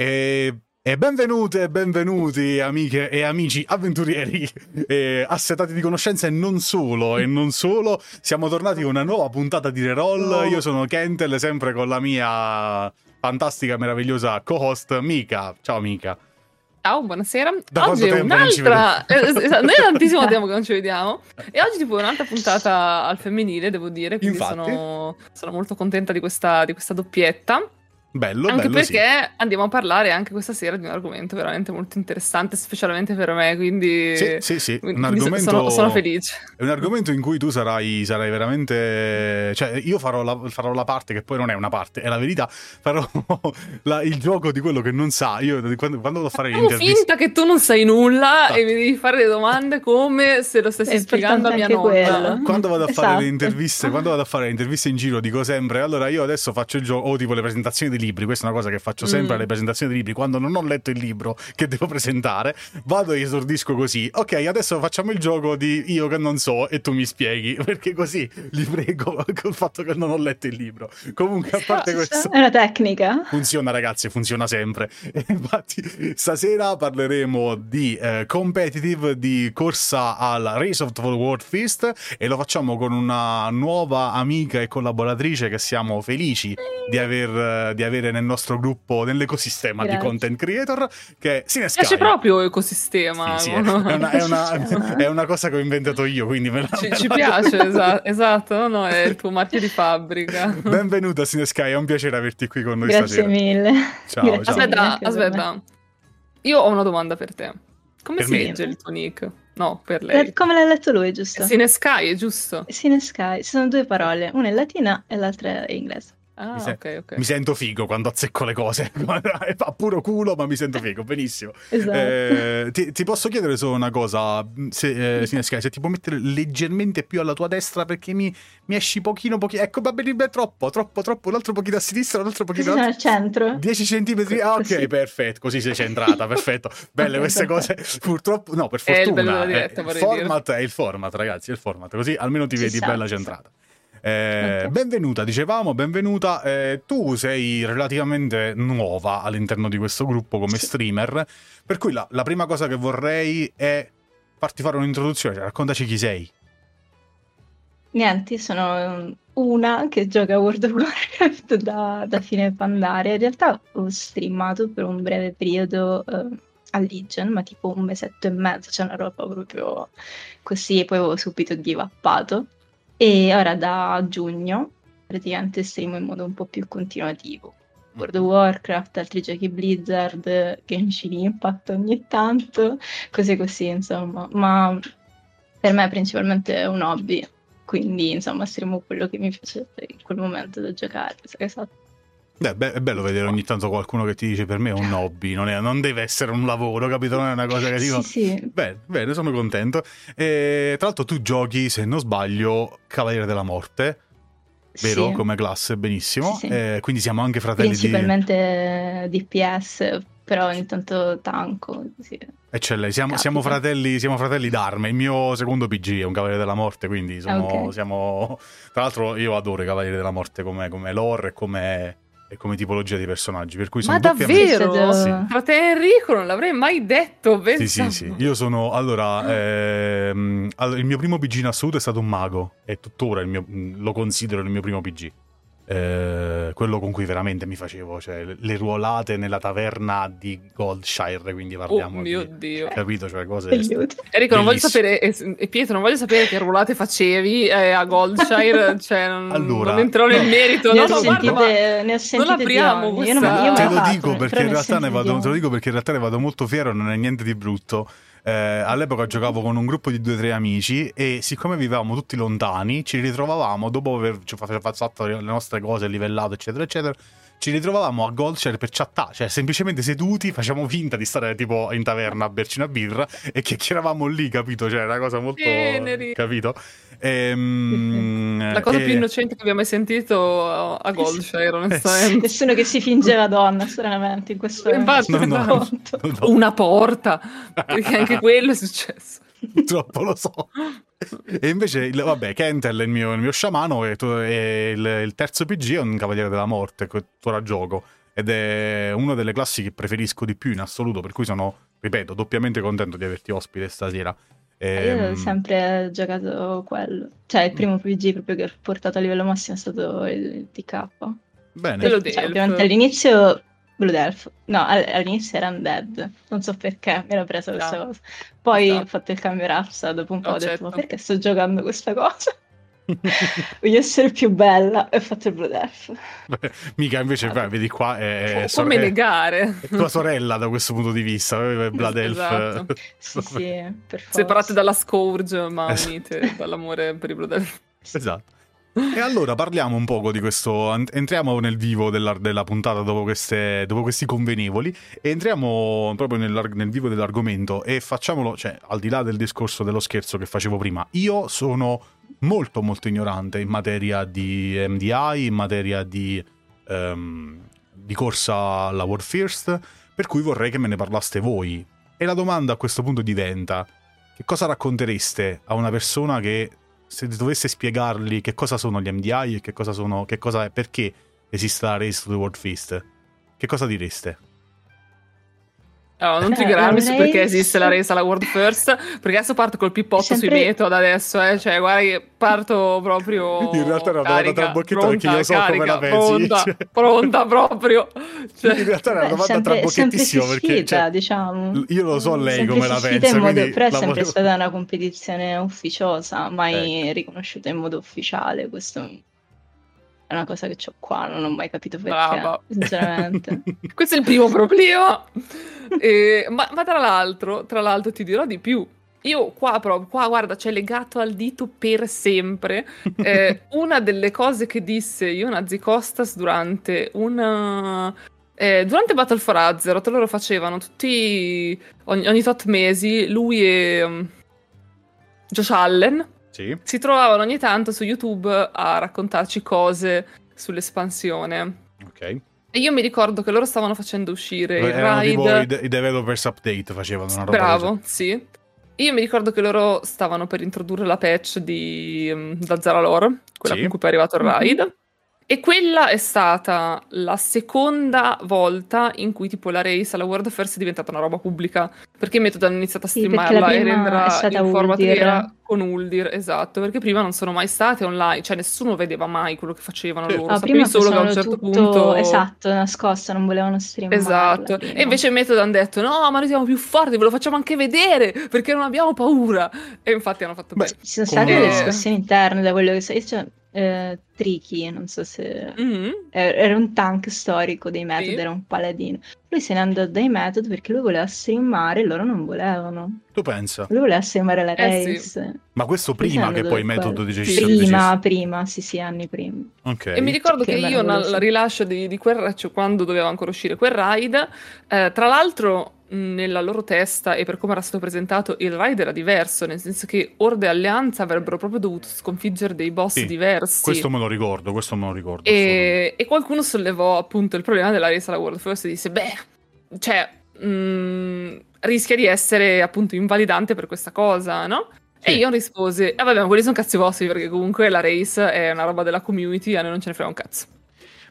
E, e benvenute e benvenuti amiche e amici avventurieri e assetati di conoscenza e non solo, e non solo. Siamo tornati con una nuova puntata di Reroll. Io sono Kentel, sempre con la mia fantastica, meravigliosa co-host Mika. Ciao Mika. Ciao, buonasera. Da oggi è un'altra. Eh, noi è tantissimo tempo che non ci vediamo. E oggi, tipo, è un'altra puntata al femminile, devo dire. Quindi sono, sono, molto contenta di questa, di questa doppietta. Bello, anche bello, perché sì. andiamo a parlare anche questa sera di un argomento veramente molto interessante, specialmente per me, quindi... Sì, sì, sì, un argomento... sono, sono, felice. È un argomento in cui tu sarai, sarai veramente... Cioè, io farò la, farò la, parte che poi non è una parte, è la verità, farò la, il gioco di quello che non sa. Io quando, quando vado a fare l'intervista... finta che tu non sai nulla ah. e mi devi fare le domande come se lo stessi spiegando a mia nonna. Quando vado a esatto. fare le interviste, quando vado a fare le interviste in giro dico sempre, allora io adesso faccio il gioco, o tipo le presentazioni di libri. Questa è una cosa che faccio sempre mm. alle presentazioni di libri. Quando non ho letto il libro che devo presentare, vado e esordisco così. Ok, adesso facciamo il gioco di io che non so e tu mi spieghi. Perché così li prego col fatto che non ho letto il libro. Comunque, a parte questo. È una tecnica. Funziona, ragazzi, funziona sempre. E infatti, stasera parleremo di eh, competitive, di corsa al Race of the World Fist. E lo facciamo con una nuova amica e collaboratrice che siamo felici di, aver, di avere nel nostro gruppo, nell'ecosistema Grazie. di content creator, che è Sinesky. Piace proprio ecosistema. Sì, sì, è, una, è, una, è, una, cosa che ho inventato io, quindi me la, Ci, me ci piace, esatto, esatto, no, è il tuo marchio di fabbrica. Benvenuta Sinesky, è un piacere averti qui con noi Grazie stasera. mille. Ciao, Grazie. ciao. Aspetta, aspetta. Io ho una domanda per te. Come per si me? legge il tuo nick? No, per lei. Come l'ha letto lui, giusto? Sinesky, è giusto? Sinesky, ci sono due parole, una è latina e l'altra è inglese. Ah, mi, se- okay, okay. mi, sento figo quando azzecco le cose. Fa puro culo, ma mi sento figo. Benissimo. Esatto. Eh, ti, ti, posso chiedere solo una cosa, se, eh, Sinesca, se ti puoi mettere leggermente più alla tua destra perché mi, mi esci pochino, pochino. Ecco, va bene, troppo, troppo, troppo. Un altro pochino a sinistra, un altro pochino al centro. 10 centimetri. Ah, ok, così. perfetto. Così sei centrata, perfetto. Belle queste cose. Purtroppo, no, per fortuna. È il, diretta, il format dire. è il format, ragazzi, è il format. Così almeno ti Ci vedi sa, bella centrata. Eh, okay. Benvenuta, dicevamo, benvenuta. Eh, tu sei relativamente nuova all'interno di questo gruppo come sì. streamer, per cui la, la, prima cosa che vorrei è farti fare un'introduzione, cioè, raccontaci chi sei. Niente, sono una che gioca a World of Warcraft da, da fine Pandaria. In realtà ho streamato per un breve periodo uh, a Legion, ma tipo un mesetto e mezzo, c'è cioè una roba proprio così, e poi avevo subito divappato. E ora da giugno praticamente streamo in modo un po' più continuativo. World of Warcraft, altri giochi Blizzard, Genshin Impact ogni tanto, cose così insomma. Ma per me è principalmente un hobby, quindi insomma streamo quello che mi piace in quel momento da giocare. Esatto. Beh, è bello vedere ogni tanto qualcuno che ti dice per me è un hobby, non, è, non deve essere un lavoro, capito? Non è una cosa che dico. Sì, sì. Bene, bene, sono contento. E, tra l'altro tu giochi, se non sbaglio, Cavaliere della Morte, vero? Sì. Come classe, benissimo. Sì. E, quindi siamo anche fratelli Principalmente di... DPS, però ogni tanto tanco. Sì. Eccelle, siamo, siamo, fratelli, siamo fratelli d'arme. Il mio secondo PG è un Cavaliere della Morte, quindi sono, okay. siamo... Tra l'altro io adoro i Cavalieri della Morte come, come lore e come e come tipologia di personaggi. Per cui sono Ma davvero? Sì. Frate Enrico non l'avrei mai detto. Sì, sì, sì. Io sono. Allora, ehm, allora, il mio primo PG in assoluto è stato un mago. E tuttora mio, lo considero il mio primo PG eh, quello con cui veramente mi facevo, cioè le ruolate nella taverna di Goldshire, quindi parliamo oh mio di, Dio. capito, cioè cose Enrico, non voglio sapere e Pietro, non voglio sapere che ruolate facevi eh, a Goldshire, cioè non, allora, non entrerò nel merito, ne no, ho sentite, guarda, ne ho sentite non apriamo questa... io non, io te lo dico perché in realtà ne vado, te lo dico perché in realtà ne vado molto fiero, non è niente di brutto eh, all'epoca giocavo con un gruppo di due o tre amici e siccome vivevamo tutti lontani, ci ritrovavamo dopo aver fatto le nostre cose, livellato, eccetera, eccetera. Ci ritrovavamo a Goldshare per chattare, cioè semplicemente seduti, facciamo finta di stare tipo in taverna a berci una birra e chiacchieravamo lì, capito? Cioè, una cosa molto. Teneri. capito? Ehm, La cosa e... più innocente che abbiamo mai sentito a Goldshire, onestamente. Nessuno che si fingeva donna, stranamente, in questo Infatti, no, no, no, Una porta, perché anche quello è successo. Purtroppo lo so. E invece, il, vabbè, Kentel è il mio, il mio sciamano e, tu, e il, il, terzo PG è un Cavaliere della Morte, tuttora gioco. ed è una delle classi che preferisco di più in assoluto, per cui sono, ripeto, doppiamente contento di averti ospite stasera. Io ho ehm, sempre giocato quello. Cioè, il primo PG proprio che ho portato a livello massimo è stato il TK. Bene. Cioè, ovviamente all'inizio Blue Delph. No, all'inizio era Undead. Non so perché mi ero presa questa no. cosa. Poi no. ho fatto il cambio razza. Dopo un po' no, ho detto, certo. ma perché sto giocando questa cosa? Voglio essere più bella e ho fatto il Blue Death. mica invece, beh, vedi qua è, sore- come negare. È tua sorella da questo punto di vista, Blood Elf. Esatto. sì, sì, per forza. Separate dalla Scourge, ma unite dall'amore per i Blue Elf. Esatto. E allora parliamo un poco di questo, entriamo nel vivo della, della puntata dopo, queste, dopo, questi convenevoli e entriamo proprio nel, nel, vivo dell'argomento e facciamolo, cioè al di là del discorso dello scherzo che facevo prima, io sono molto molto ignorante in materia di MDI, in materia di, um, di corsa alla World First, per cui vorrei che me ne parlaste voi. E la domanda a questo punto diventa, che cosa raccontereste a una persona che se dovesse spiegargli che cosa sono gli MDI e che cosa sono, che cosa è, perché esiste la Race to the World Feast, che cosa direste? No, non triggerarmi eh, su perché esiste la race alla World First, perché adesso parto col pippotto sempre... sui method adesso, eh, cioè guarda che parto proprio In realtà era una domanda trabocchetto perché io so carica, come la pensi. Pronta, cioè... pronta proprio. Cioè... In realtà era una domanda sempre, trabocchettissima perché sfida, cioè, diciamo. io lo so lei come la pensa, modo, però è sempre volevo... stata una competizione ufficiosa, mai ecco. riconosciuta in modo ufficiale, questo è una cosa che ho qua, non ho mai capito perché, Brava. sinceramente. Questo è il primo problema. e, ma, ma tra, l'altro, tra l'altro ti dirò di più. Io qua proprio, qua guarda, c'è legato al dito per sempre. Eh, una delle cose che disse Ionazi Costas durante una... Eh, durante Battle for Azeroth loro facevano tutti ogni, ogni tot mesi lui e um, Josh Allen sì. si trovavano ogni tanto su YouTube a raccontarci cose sull'espansione. Ok. E io mi ricordo che loro stavano facendo uscire il raid. Tipo i, i developers update facevano una roba Bravo, sì. Io mi ricordo che loro stavano per introdurre la patch di um, Dazzaralore, quella sì. con cui poi è arrivato il raid. Mm-hmm. E quella è stata la seconda volta in cui tipo la race alla World First è diventata una roba pubblica. Perché Method hanno iniziato a streamarla sì, e renderla in format vera con Uldir, esatto, perché prima non sono mai state online, cioè nessuno vedeva mai quello che facevano sì. loro, ah, sapevi solo che a un certo tutto, punto... Esatto, nascosta, non volevano streamare. Esatto, e invece Method hanno detto no, ma noi siamo più forti, ve lo facciamo anche vedere, perché non abbiamo paura. E infatti hanno fatto Beh, bene. Ci sono state delle discussioni interne da quello che so, cioè, eh, Tricky, non so se mm-hmm. era un tank storico dei Method, sì. era un paladino. Lui se ne andò dai Method perché lui voleva streamare e loro non volevano. Tu pensa? Lui voleva streamare la race. Eh sì. Ma questo prima che poi Method decidesse? Prima, prima, sì sì, anni prima. Okay. E mi ricordo che, che io al rilascio di, di quel, cioè quando doveva ancora uscire quel raid, eh, tra l'altro nella loro testa e per come era stato presentato il raid era diverso, nel senso che Orde e Alleanza avrebbero proprio dovuto sconfiggere dei boss sì, diversi. Questo me lo ricordo, questo me lo ricordo. E, e qualcuno sollevò appunto il problema della race alla World First e disse, beh, cioè, mh, mm, rischia di essere appunto invalidante per questa cosa, no? Sì. E io risposi, ah vabbè, ma quelli sono cazzi vostri perché comunque la race è una roba della community, a noi non ce ne frega un cazzo.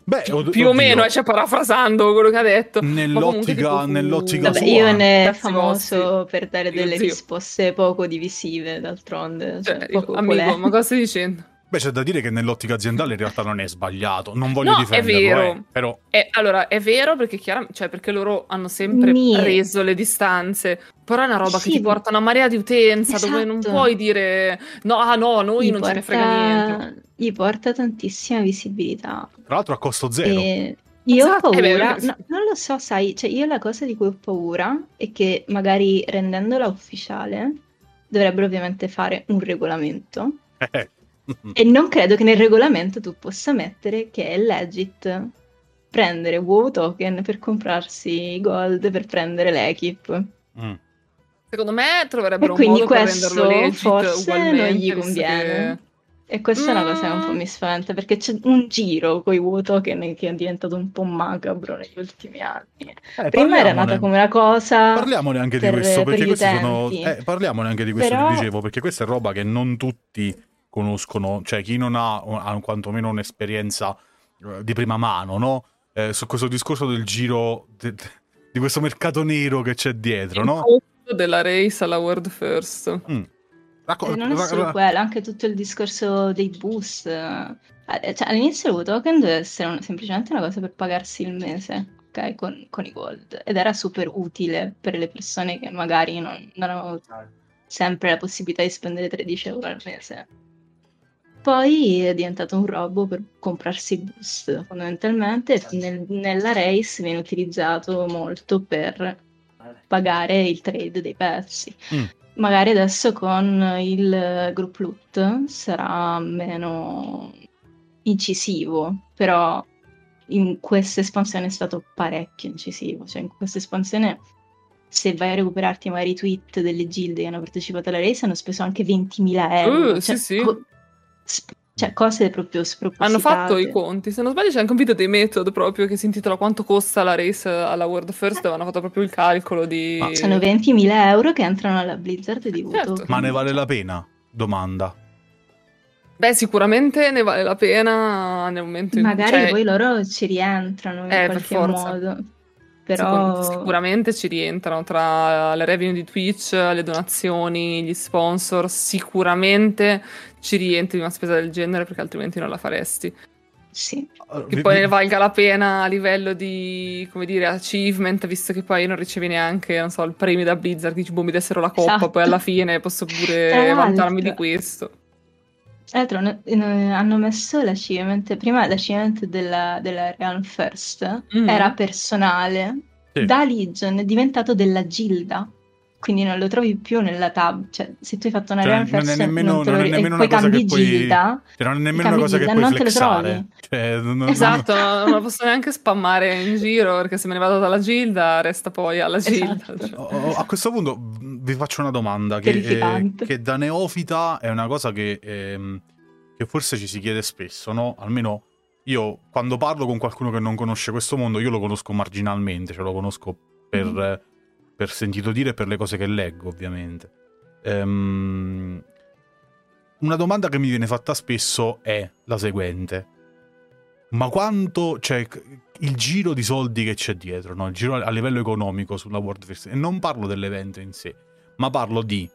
Beh, più oddio. o meno, cioè parafrasando quello che ha detto. Nell'ottica, nell'ottica Vabbè, Io ne è famoso per dare delle zio. risposte poco divisive, d'altronde. Cioè, cioè, poco amico, ma cosa stai dicendo? Beh, c'è da dire che nell'ottica aziendale in realtà non è sbagliato. Non voglio no, difenderlo, è vero. Eh, però... È, allora, è vero perché, chiaramente, cioè, perché loro hanno sempre Mie. reso le distanze. Però è una roba sì. che ti porta una marea di utenza esatto. dove non esatto. puoi dire no, ah no, noi gli non porta... ce ne frega niente. Gli porta tantissima visibilità. Tra l'altro a costo zero. E... Io esatto, ho paura, no, non lo so, sai, cioè io la cosa di cui ho paura è che magari rendendola ufficiale dovrebbero ovviamente fare un regolamento. Eh e non credo che nel regolamento tu possa mettere che è legit prendere WoW token per comprarsi i gold per prendere l'equip. Mm. Secondo me troverebbero e un modo per renderlo legit forse non gli conviene. Che... E questa mm. è una cosa che un po' mm. mi spaventa perché c'è un giro con i WoW token che è diventato un po' macabro negli ultimi anni. Eh, Prima era nata come una cosa. Parliamone anche per, di questo perché questi sono. Eh, parliamone anche di questo Però... che dicevo perché questa è roba che non tutti conoscono, cioè chi non ha, ha quantomeno un'esperienza eh, di prima mano, no? eh, su questo discorso del giro de, de, di questo mercato nero che c'è dietro, Il no? della race alla World First. Mm. Racco- eh, non è solo quello, anche tutto il discorso dei bus. Eh, cioè, all'inizio il token doveva essere un, semplicemente una cosa per pagarsi il mese, ok? Con, con, i gold. Ed era super utile per le persone che magari non, non avevano sempre la possibilità di spendere 13 euro al mese. Poi è diventato un robo per comprarsi il boost. Fondamentalmente nel, nella race viene utilizzato molto per pagare il trade dei pezzi. Mm. Magari adesso con il group loot sarà meno incisivo, però in questa espansione è stato parecchio incisivo. Cioè in questa espansione se vai a recuperarti magari i tweet delle gilde che hanno partecipato alla race hanno speso anche 20.000 euro. Uh, cioè, sì, sì. Co- cioè, cose proprio spropositate. Hanno fatto i conti. Se non sbaglio, c'è anche un video dei Method proprio che si intitola Quanto costa la race alla World First. Dove hanno fatto proprio il calcolo di. Ma sono 20.000 euro che entrano alla Blizzard di voto. Certo. Ma ne vale la pena? Domanda. Beh, sicuramente ne vale la pena nel momento in cui. Magari cioè... poi loro ci rientrano in eh, qualche modo. Però... Sicuramente ci rientrano tra le revenue di Twitch, le donazioni, gli sponsor, sicuramente ci rientri una spesa del genere perché altrimenti non la faresti. Sì. Che poi ne valga la pena a livello di, come dire, achievement, visto che poi non ricevi neanche, non so, il premio da Blizzard, dici, boh, mi dessero la coppa, esatto. poi alla fine posso pure vantarmi di questo. Tra l'altro hanno messo l'achievement, prima l'achievement della, della Realm First mm. era personale, sì. da Legion è diventato della Gilda, quindi non lo trovi più nella tab, cioè se tu hai fatto una cioè, First non, è nemmeno, non, non è nemmeno una cosa che puoi, Gilda, cioè, non è nemmeno una cosa che puoi flexare. Cioè, non, esatto, non lo posso neanche spammare in giro perché se me ne vado dalla Gilda resta poi alla Gilda. Esatto. Cioè. Oh, a questo punto vi faccio una domanda che, è, che da neofita è una cosa che, ehm, che, forse ci si chiede spesso, no? Almeno io quando parlo con qualcuno che non conosce questo mondo, io lo conosco marginalmente, cioè lo conosco per, mm. Per sentito dire e per le cose che leggo, ovviamente. Ehm, una domanda che mi viene fatta spesso è la seguente. Ma quanto, cioè, il giro di soldi che c'è dietro, no? il giro a livello economico sulla World First, e non parlo dell'evento in sé, ma parlo di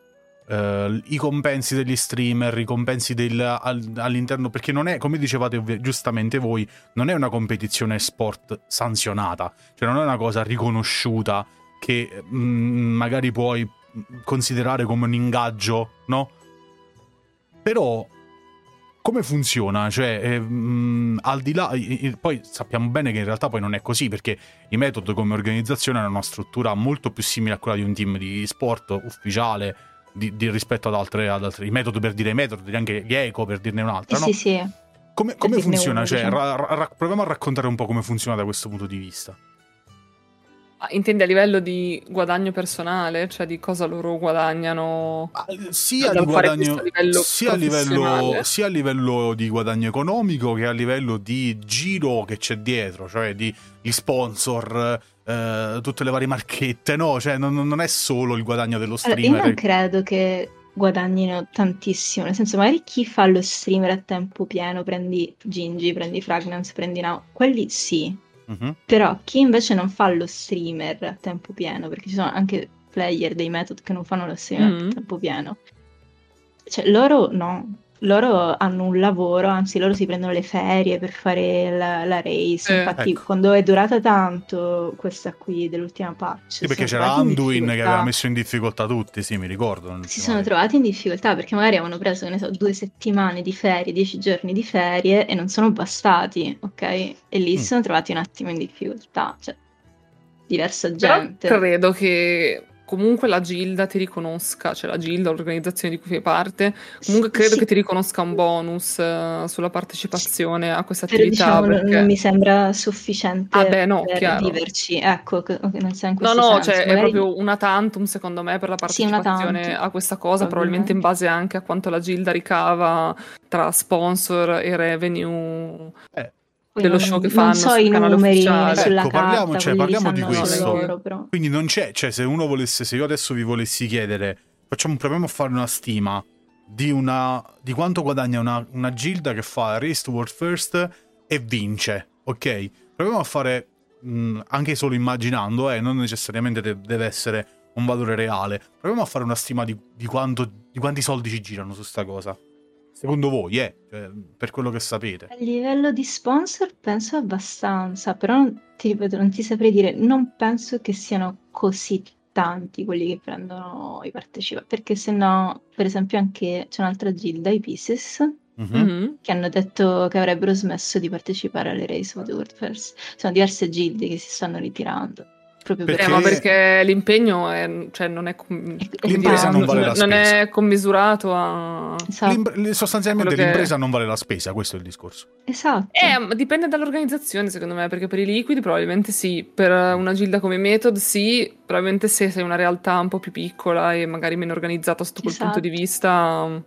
uh, i compensi degli streamer, i compensi del, all, all'interno, perché non è, come dicevate giustamente voi, non è una competizione sport sanzionata, cioè non è una cosa riconosciuta che mh, mm, magari puoi considerare come un ingaggio, no? Però come funziona? Cioè, eh, mh, al di là, eh, poi sappiamo bene che in realtà poi non è così, perché i Method come organizzazione hanno una struttura molto più simile a quella di un team di sport ufficiale di, di rispetto ad altre, ad altre. I Method per dire Method, anche gli Eco per dirne un'altra, no? Sì, sì. Come, come funziona? Uno, cioè, diciamo. ra, ra, proviamo a raccontare un po' come funziona da questo punto di vista. Ah, intendi a livello di guadagno personale, cioè di cosa loro guadagnano? Sia, di guadagno, a livello sia, a livello, sia a livello di guadagno economico che a livello di giro che c'è dietro, cioè di gli sponsor, eh, tutte le varie marchette, no? Cioè non, non, è solo il guadagno dello streamer. Allora, io non credo che guadagnino tantissimo, nel senso magari chi fa lo streamer a tempo pieno, prendi Gingy, prendi Fragrance, prendi Now, quelli sì, Uh-huh. Però chi invece non fa lo streamer a tempo pieno, perché ci sono anche player dei method che non fanno lo streamer uh-huh. a mm. tempo pieno, cioè loro no, loro hanno un lavoro, anzi loro si prendono le ferie per fare la, la race. Eh, Infatti, ecco. quando è durata tanto questa qui dell'ultima patch, sì, perché c'era Anduin che aveva messo in difficoltà tutti, sì, mi ricordo. Si sono trovati in difficoltà perché magari avevano preso, ne so, due settimane di ferie, dieci giorni di ferie e non sono bastati, ok? E lì mm. si sono trovati un attimo in difficoltà, cioè diversa gente. Però credo che comunque la Gilda ti riconosca, cioè la Gilda, l'organizzazione di cui fai parte, comunque credo sì. che ti riconosca un bonus uh, sulla partecipazione a questa attività. Diciamo, perché... non mi sembra sufficiente ah beh, no, per chiaro. viverci. Ecco, in questo No, no, senso. cioè Magari... è proprio una tantum secondo me per la partecipazione sì, a questa cosa, probabilmente in base anche a quanto la Gilda ricava tra sponsor e revenue. Eh dello show che fanno non so i numeri ufficiale. sulla ecco, carta, parliamo, cioè, parliamo di questo loro, quindi non c'è cioè se uno volesse se io adesso vi volessi chiedere facciamo proviamo a fare una stima di, una, di quanto guadagna una, una gilda che fa Race to World First e vince ok proviamo a fare, mh, anche solo immaginando, eh, non necessariamente de- deve essere un valore reale, proviamo a fare una stima di, di, quanto, di quanti soldi ci girano su sta cosa. Secondo voi, eh? Cioè, per quello che sapete. A livello di sponsor penso abbastanza, però ti ripeto, non ti saprei dire, non penso che siano così tanti quelli che prendono i partecipanti, perché se no, per esempio anche c'è un'altra gilda, i Pieces, mm-hmm. che hanno detto che avrebbero smesso di partecipare alle Race of the World First. Sono diverse gilde che si stanno ritirando. Proprio perché... Eh, ma perché l'impegno è, cioè, non, è com... l'impresa non, vale la spesa. non è commisurato a... Esatto. Sostanzialmente che... l'impresa non vale la spesa, questo è il discorso. Esatto. Eh, dipende dall'organizzazione secondo me, perché per i liquidi probabilmente sì, per una gilda come Method sì, probabilmente se sei una realtà un po' più piccola e magari meno organizzata sotto quel esatto. punto di vista,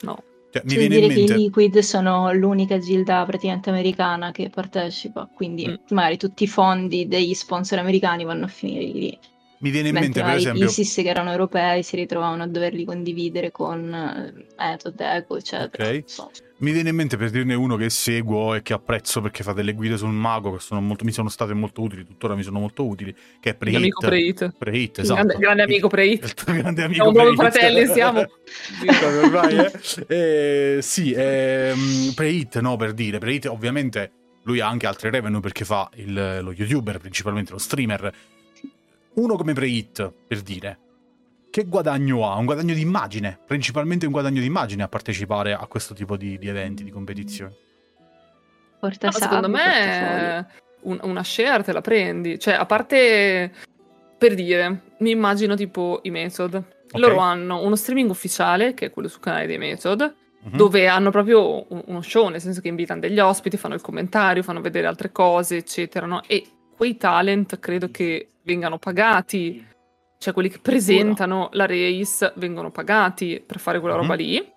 no. Cioè, mi viene dire mente... che i Liquid sono l'unica gilda praticamente americana che partecipa, quindi mm. magari tutti i fondi degli sponsor americani vanno a finire lì. Mi viene in mente, per esempio... I ISIS che erano europei si ritrovavano a doverli condividere con Method, eh, Eco, eccetera. Ok. So. Mi viene in mente per dirne uno che seguo e che apprezzo perché fa delle guide sul mago che sono molto, mi sono state molto utili, tuttora mi sono molto utili, che è Prehit. Amico Prehit. Prehit, esatto. Grande, grande amico Prehit. Il tuo grande amico siamo proprio fratelli, siamo. ormai, eh? eh, sì, eh, Prehit, no, per dire. Prehit ovviamente lui ha anche altre revenue perché fa il, lo youtuber, principalmente lo streamer. Uno come Prehit, per dire, che guadagno ha? Un guadagno di immagine, principalmente un guadagno di immagine a partecipare a questo tipo di, di eventi, di competizioni. Porta no, secondo me un, una share te la prendi. Cioè, a parte per dire, mi immagino tipo i Method. Okay. Loro hanno uno streaming ufficiale, che è quello sul canale dei Method, mm-hmm. dove hanno proprio uno show, nel senso che invitano degli ospiti, fanno il commentario, fanno vedere altre cose, eccetera, no? E quei talent credo che vengano pagati cioè quelli che presentano la race vengono pagati per fare quella roba mm-hmm. lì.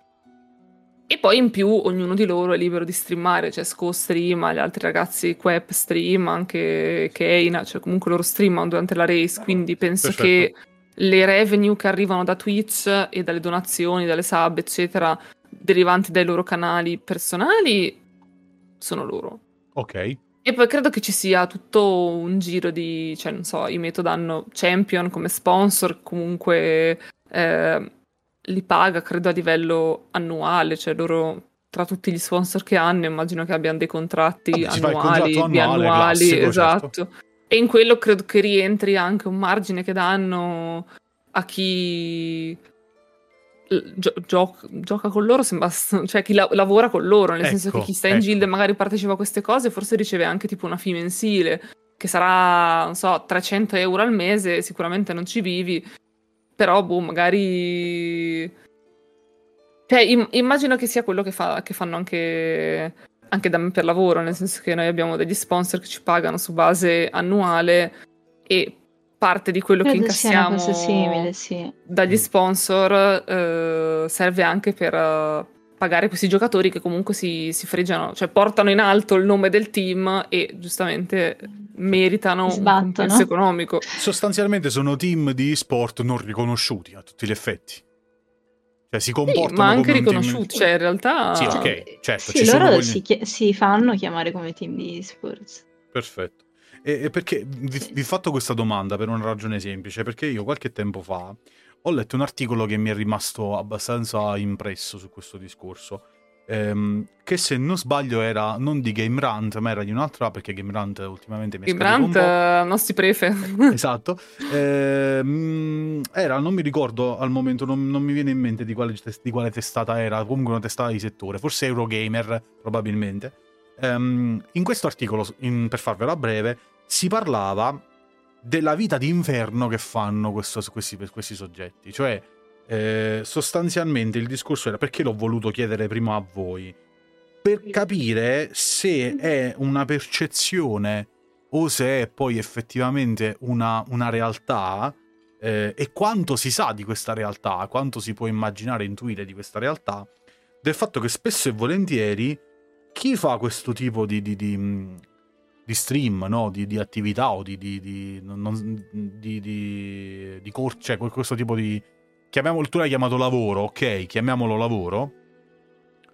E poi in più ognuno di loro è libero di streamare, cioè Sco streama, gli altri ragazzi Quep stream, anche Keina, cioè comunque loro streamano durante la race, quindi penso Perfetto. che le revenue che arrivano da Twitch e dalle donazioni, dalle sub, eccetera, derivanti dai loro canali personali, sono loro. Ok. E poi credo che ci sia tutto un giro di, cioè non so, i Method hanno Champion come sponsor, comunque eh, li paga credo a livello annuale, cioè loro tra tutti gli sponsor che hanno immagino che abbiano dei contratti Vabbè, annuali, biannuali, certo. esatto. Certo. E in quello credo che rientri anche un margine che danno a chi Gio- gio- gioca con loro, sembra, cioè chi la- lavora con loro, nel ecco, senso che ecco, chi sta in ecco. guild e magari partecipa a queste cose, forse riceve anche tipo una fee mensile, che sarà, non so, 300 euro al mese, sicuramente non ci vivi, però boh, magari... Cioè, im- immagino che sia quello che, fa- che fanno anche, anche da me per lavoro, nel senso che noi abbiamo degli sponsor che ci pagano su base annuale e parte di quello Credo che incassiamo simile, sì. dagli sponsor eh, serve anche per uh, pagare questi giocatori che comunque si, si fregiano, cioè portano in alto il nome del team e giustamente meritano Sbattono. un compenso economico. Sostanzialmente sono team di sport non riconosciuti a tutti gli effetti. Cioè si comportano sì, ma anche riconosciuti, team... cioè in realtà... Sì, ok, certo. Sì, loro quelli... si, chi- si fanno chiamare come team di sports. Perfetto. E, e perché vi, vi fatto questa domanda per una ragione semplice, perché io qualche tempo fa ho letto un articolo che mi è rimasto abbastanza impresso su questo discorso. Ehm, che se non sbaglio era non di Game Rant, ma era di un'altra, perché Game Rant ultimamente mi è Game Rant uh, non si prefe. esatto. Ehm, era, non mi ricordo al momento, non, non mi viene in mente di quale, di quale, testata era, comunque una testata di settore, forse Eurogamer probabilmente Um, in questo articolo, in, per farvela breve, si parlava della vita d'inverno che fanno questo, questi, questi, soggetti. Cioè, eh, sostanzialmente il discorso era perché l'ho voluto chiedere prima a voi? Per capire se è una percezione o se è poi effettivamente una, una realtà eh, e quanto si sa di questa realtà, quanto si può immaginare, intuire di questa realtà, del fatto che spesso e volentieri chi fa questo tipo di, di, di, di stream, no? di, attività o di, di, non, di, di corso, cioè questo tipo di... Chiamiamolo, tu l'hai chiamato lavoro, ok, chiamiamolo lavoro.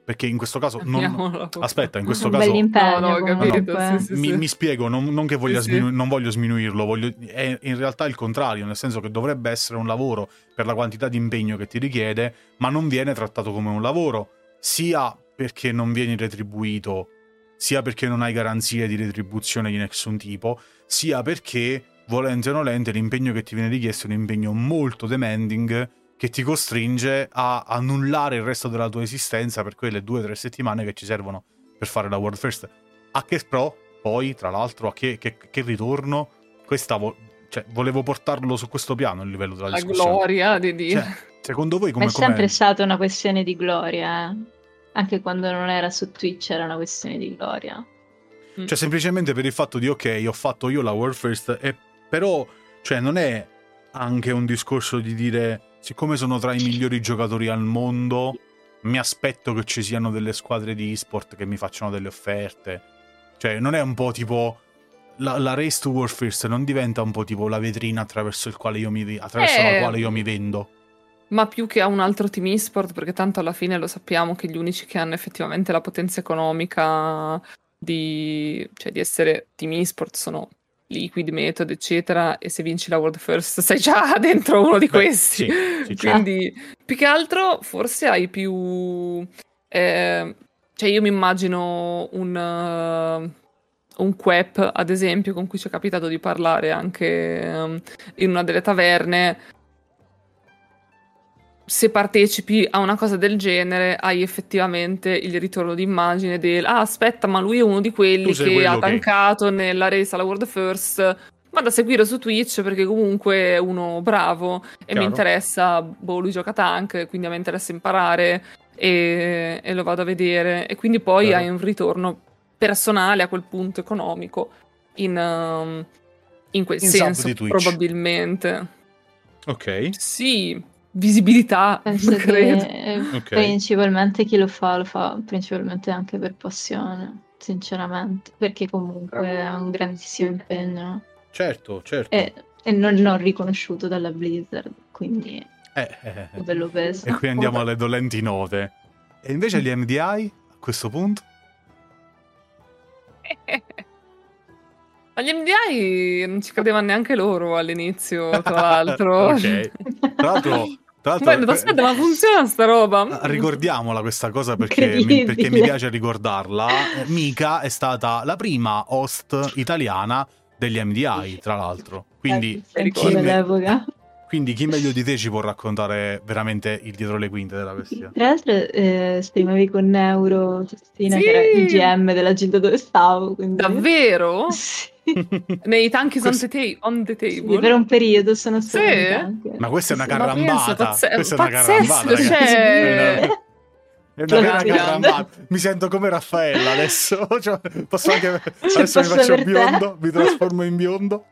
perché in questo caso non... aspetta, in questo caso no, no, capito, no, sì, sì, mi, sì. mi, spiego, non, non che voglia sminu- non voglio sminuirlo, voglio... è in realtà il contrario, nel senso che dovrebbe essere un lavoro per la quantità di impegno che ti richiede, ma non viene trattato come un lavoro, sia perché non vieni retribuito, sia perché non hai garanzie di retribuzione di nessun tipo, sia perché, volente o nolente, l'impegno che ti viene richiesto è un impegno molto demanding che ti costringe a annullare il resto della tua esistenza per quelle due o tre settimane che ci servono per fare la World First. A che pro, poi, tra l'altro, a che, che, che ritorno? Questa vo- cioè, volevo portarlo su questo piano il livello della la discussione. La gloria di Dio. Cioè, secondo voi come... è sempre com'è? stata una questione di gloria, eh? Anche quando non era su Twitch era una questione di gloria. Mm. Cioè, semplicemente per il fatto di, ok, ho fatto io la World First, e però, cioè, non è anche un discorso di dire siccome sono tra i migliori giocatori al mondo, mi aspetto che ci siano delle squadre di esport che mi facciano delle offerte. Cioè, non è un po' tipo. La, la Race to War First non diventa un po' tipo la vetrina attraverso, mi, attraverso eh, la quale io mi vendo. Ma più che a un altro team esport, perché tanto alla fine lo sappiamo che gli unici che hanno effettivamente la potenza economica di, cioè, di essere team esport sono Liquid, Method, eccetera, e se vinci la World First sei già dentro uno di Beh, questi. Sì, sì, Quindi, certo. più che altro, forse hai più... Eh, cioè, io mi immagino un... Uh, un quep, ad esempio, con cui ci è capitato di parlare anche um, in una delle taverne, se partecipi a una cosa del genere hai effettivamente il ritorno d'immagine del ah aspetta ma lui è uno di quelli che ha tankato che... nella race alla World First. Vado a seguire su Twitch perché comunque è uno bravo e Chiaro. mi interessa boh lui gioca tank quindi mi interessa imparare e, e, lo vado a vedere. E quindi poi Chiaro. hai un ritorno personale a quel punto economico in, um, in quel in senso probabilmente. Ok. Sì visibilità. Penso credo. che okay. principalmente chi lo fa lo fa principalmente anche per passione, sinceramente, perché comunque è un grandissimo impegno. Certo, certo. E, e non, non, riconosciuto dalla Blizzard, quindi eh, eh, eh. bello peso. E qui andiamo alle dolenti note. E invece gli MDI a questo punto? Ma gli MDI non ci credevano neanche loro all'inizio, tra l'altro. ok. Tra l'altro, tra Beh, aspetta, ma funziona sta roba? Ah, ricordiamola questa cosa perché mi, perché mi piace ricordarla. Mika è stata la prima host italiana degli MDI, tra l'altro. Quindi, eh, chi, me... quindi chi meglio di te ci può raccontare veramente il dietro le quinte della questione? Tra l'altro eh, streamavi con Neuro, Cristina, sì. che era il GM della gilda dove stavo. Quindi... Davvero? Sì. Nei tanchi on, the ta- on the table. Sì, per un periodo sono stato sì. Ma questa è una carambata. Pazze- questa è una carambata, cioè... È una vera carambata. Mi sento come Raffaella adesso. Cioè, posso anche... Adesso mi faccio biondo, mi trasformo in biondo.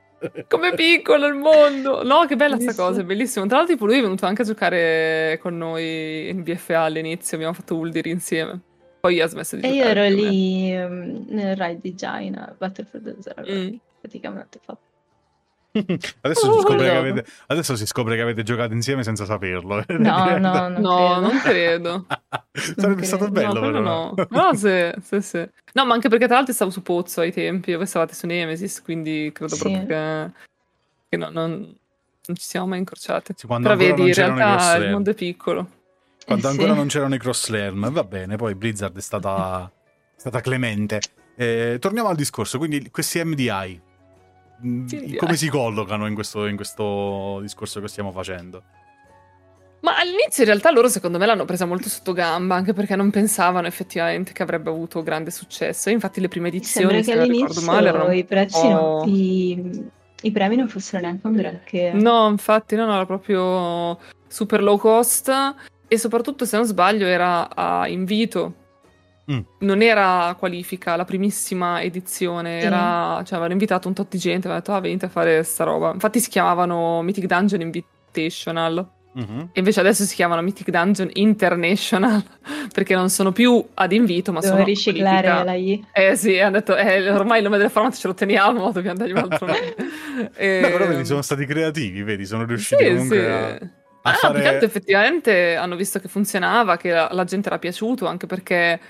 Come piccolo il mondo! No, che bella sta cosa, è bellissimo. Tra l'altro, tipo, lui è venuto anche a giocare con noi in BFA all'inizio. Abbiamo fatto Uldir insieme. Poi ha smesso di e giocare. E io ero lì um, nel ride di Jaina, Battlefield 0, mm. praticamente fatto. Adesso, oh, si scopre che avete, adesso si scopre che avete giocato insieme senza saperlo. No, no, non no, credo. non credo. Sarebbe non stato bello, no, però. No, no sì, sì, sì. No, ma anche perché tra l'altro stavo su Pozzo ai tempi, voi stavate su Nemesis, quindi credo sì. proprio che, che no, non, non, ci siamo mai incrociate. Sì, però vedi, in realtà il mondo è piccolo. Quando eh, ancora sì. non c'erano i cross-learn, va bene, poi Blizzard è stata, è stata clemente. Eh, torniamo al discorso, quindi questi MDI, MDI. come si collocano in questo, in questo discorso che stiamo facendo? Ma all'inizio in realtà loro secondo me l'hanno presa molto sotto gamba, anche perché non pensavano effettivamente che avrebbe avuto grande successo. infatti le prime edizioni, se non ricordo male, erano i prezzi oh... i, i, premi non fossero neanche un granché. No, infatti no, no, era proprio super low cost e soprattutto, se non sbaglio, era a invito. Mm. Non era qualifica la primissima edizione, era, cioè, avevano invitato un tot di gente, avevano detto ah venite a fare sta roba. Infatti si chiamavano Mythic Dungeon Invitational. Mm-hmm. E invece adesso si chiamano Mythic Dungeon International perché non sono più ad invito, ma Devo sono riciclare la I. Eh sì, hanno detto eh, ormai il nome del format ce lo teniamo, dobbiamo dargli un altro nome. e... Beh, però vedi, sono stati creativi, vedi, sono riusciti sì, comunque sì. a ah, fare... effettivamente hanno visto che funzionava, che la, la gente era piaciuto, anche perché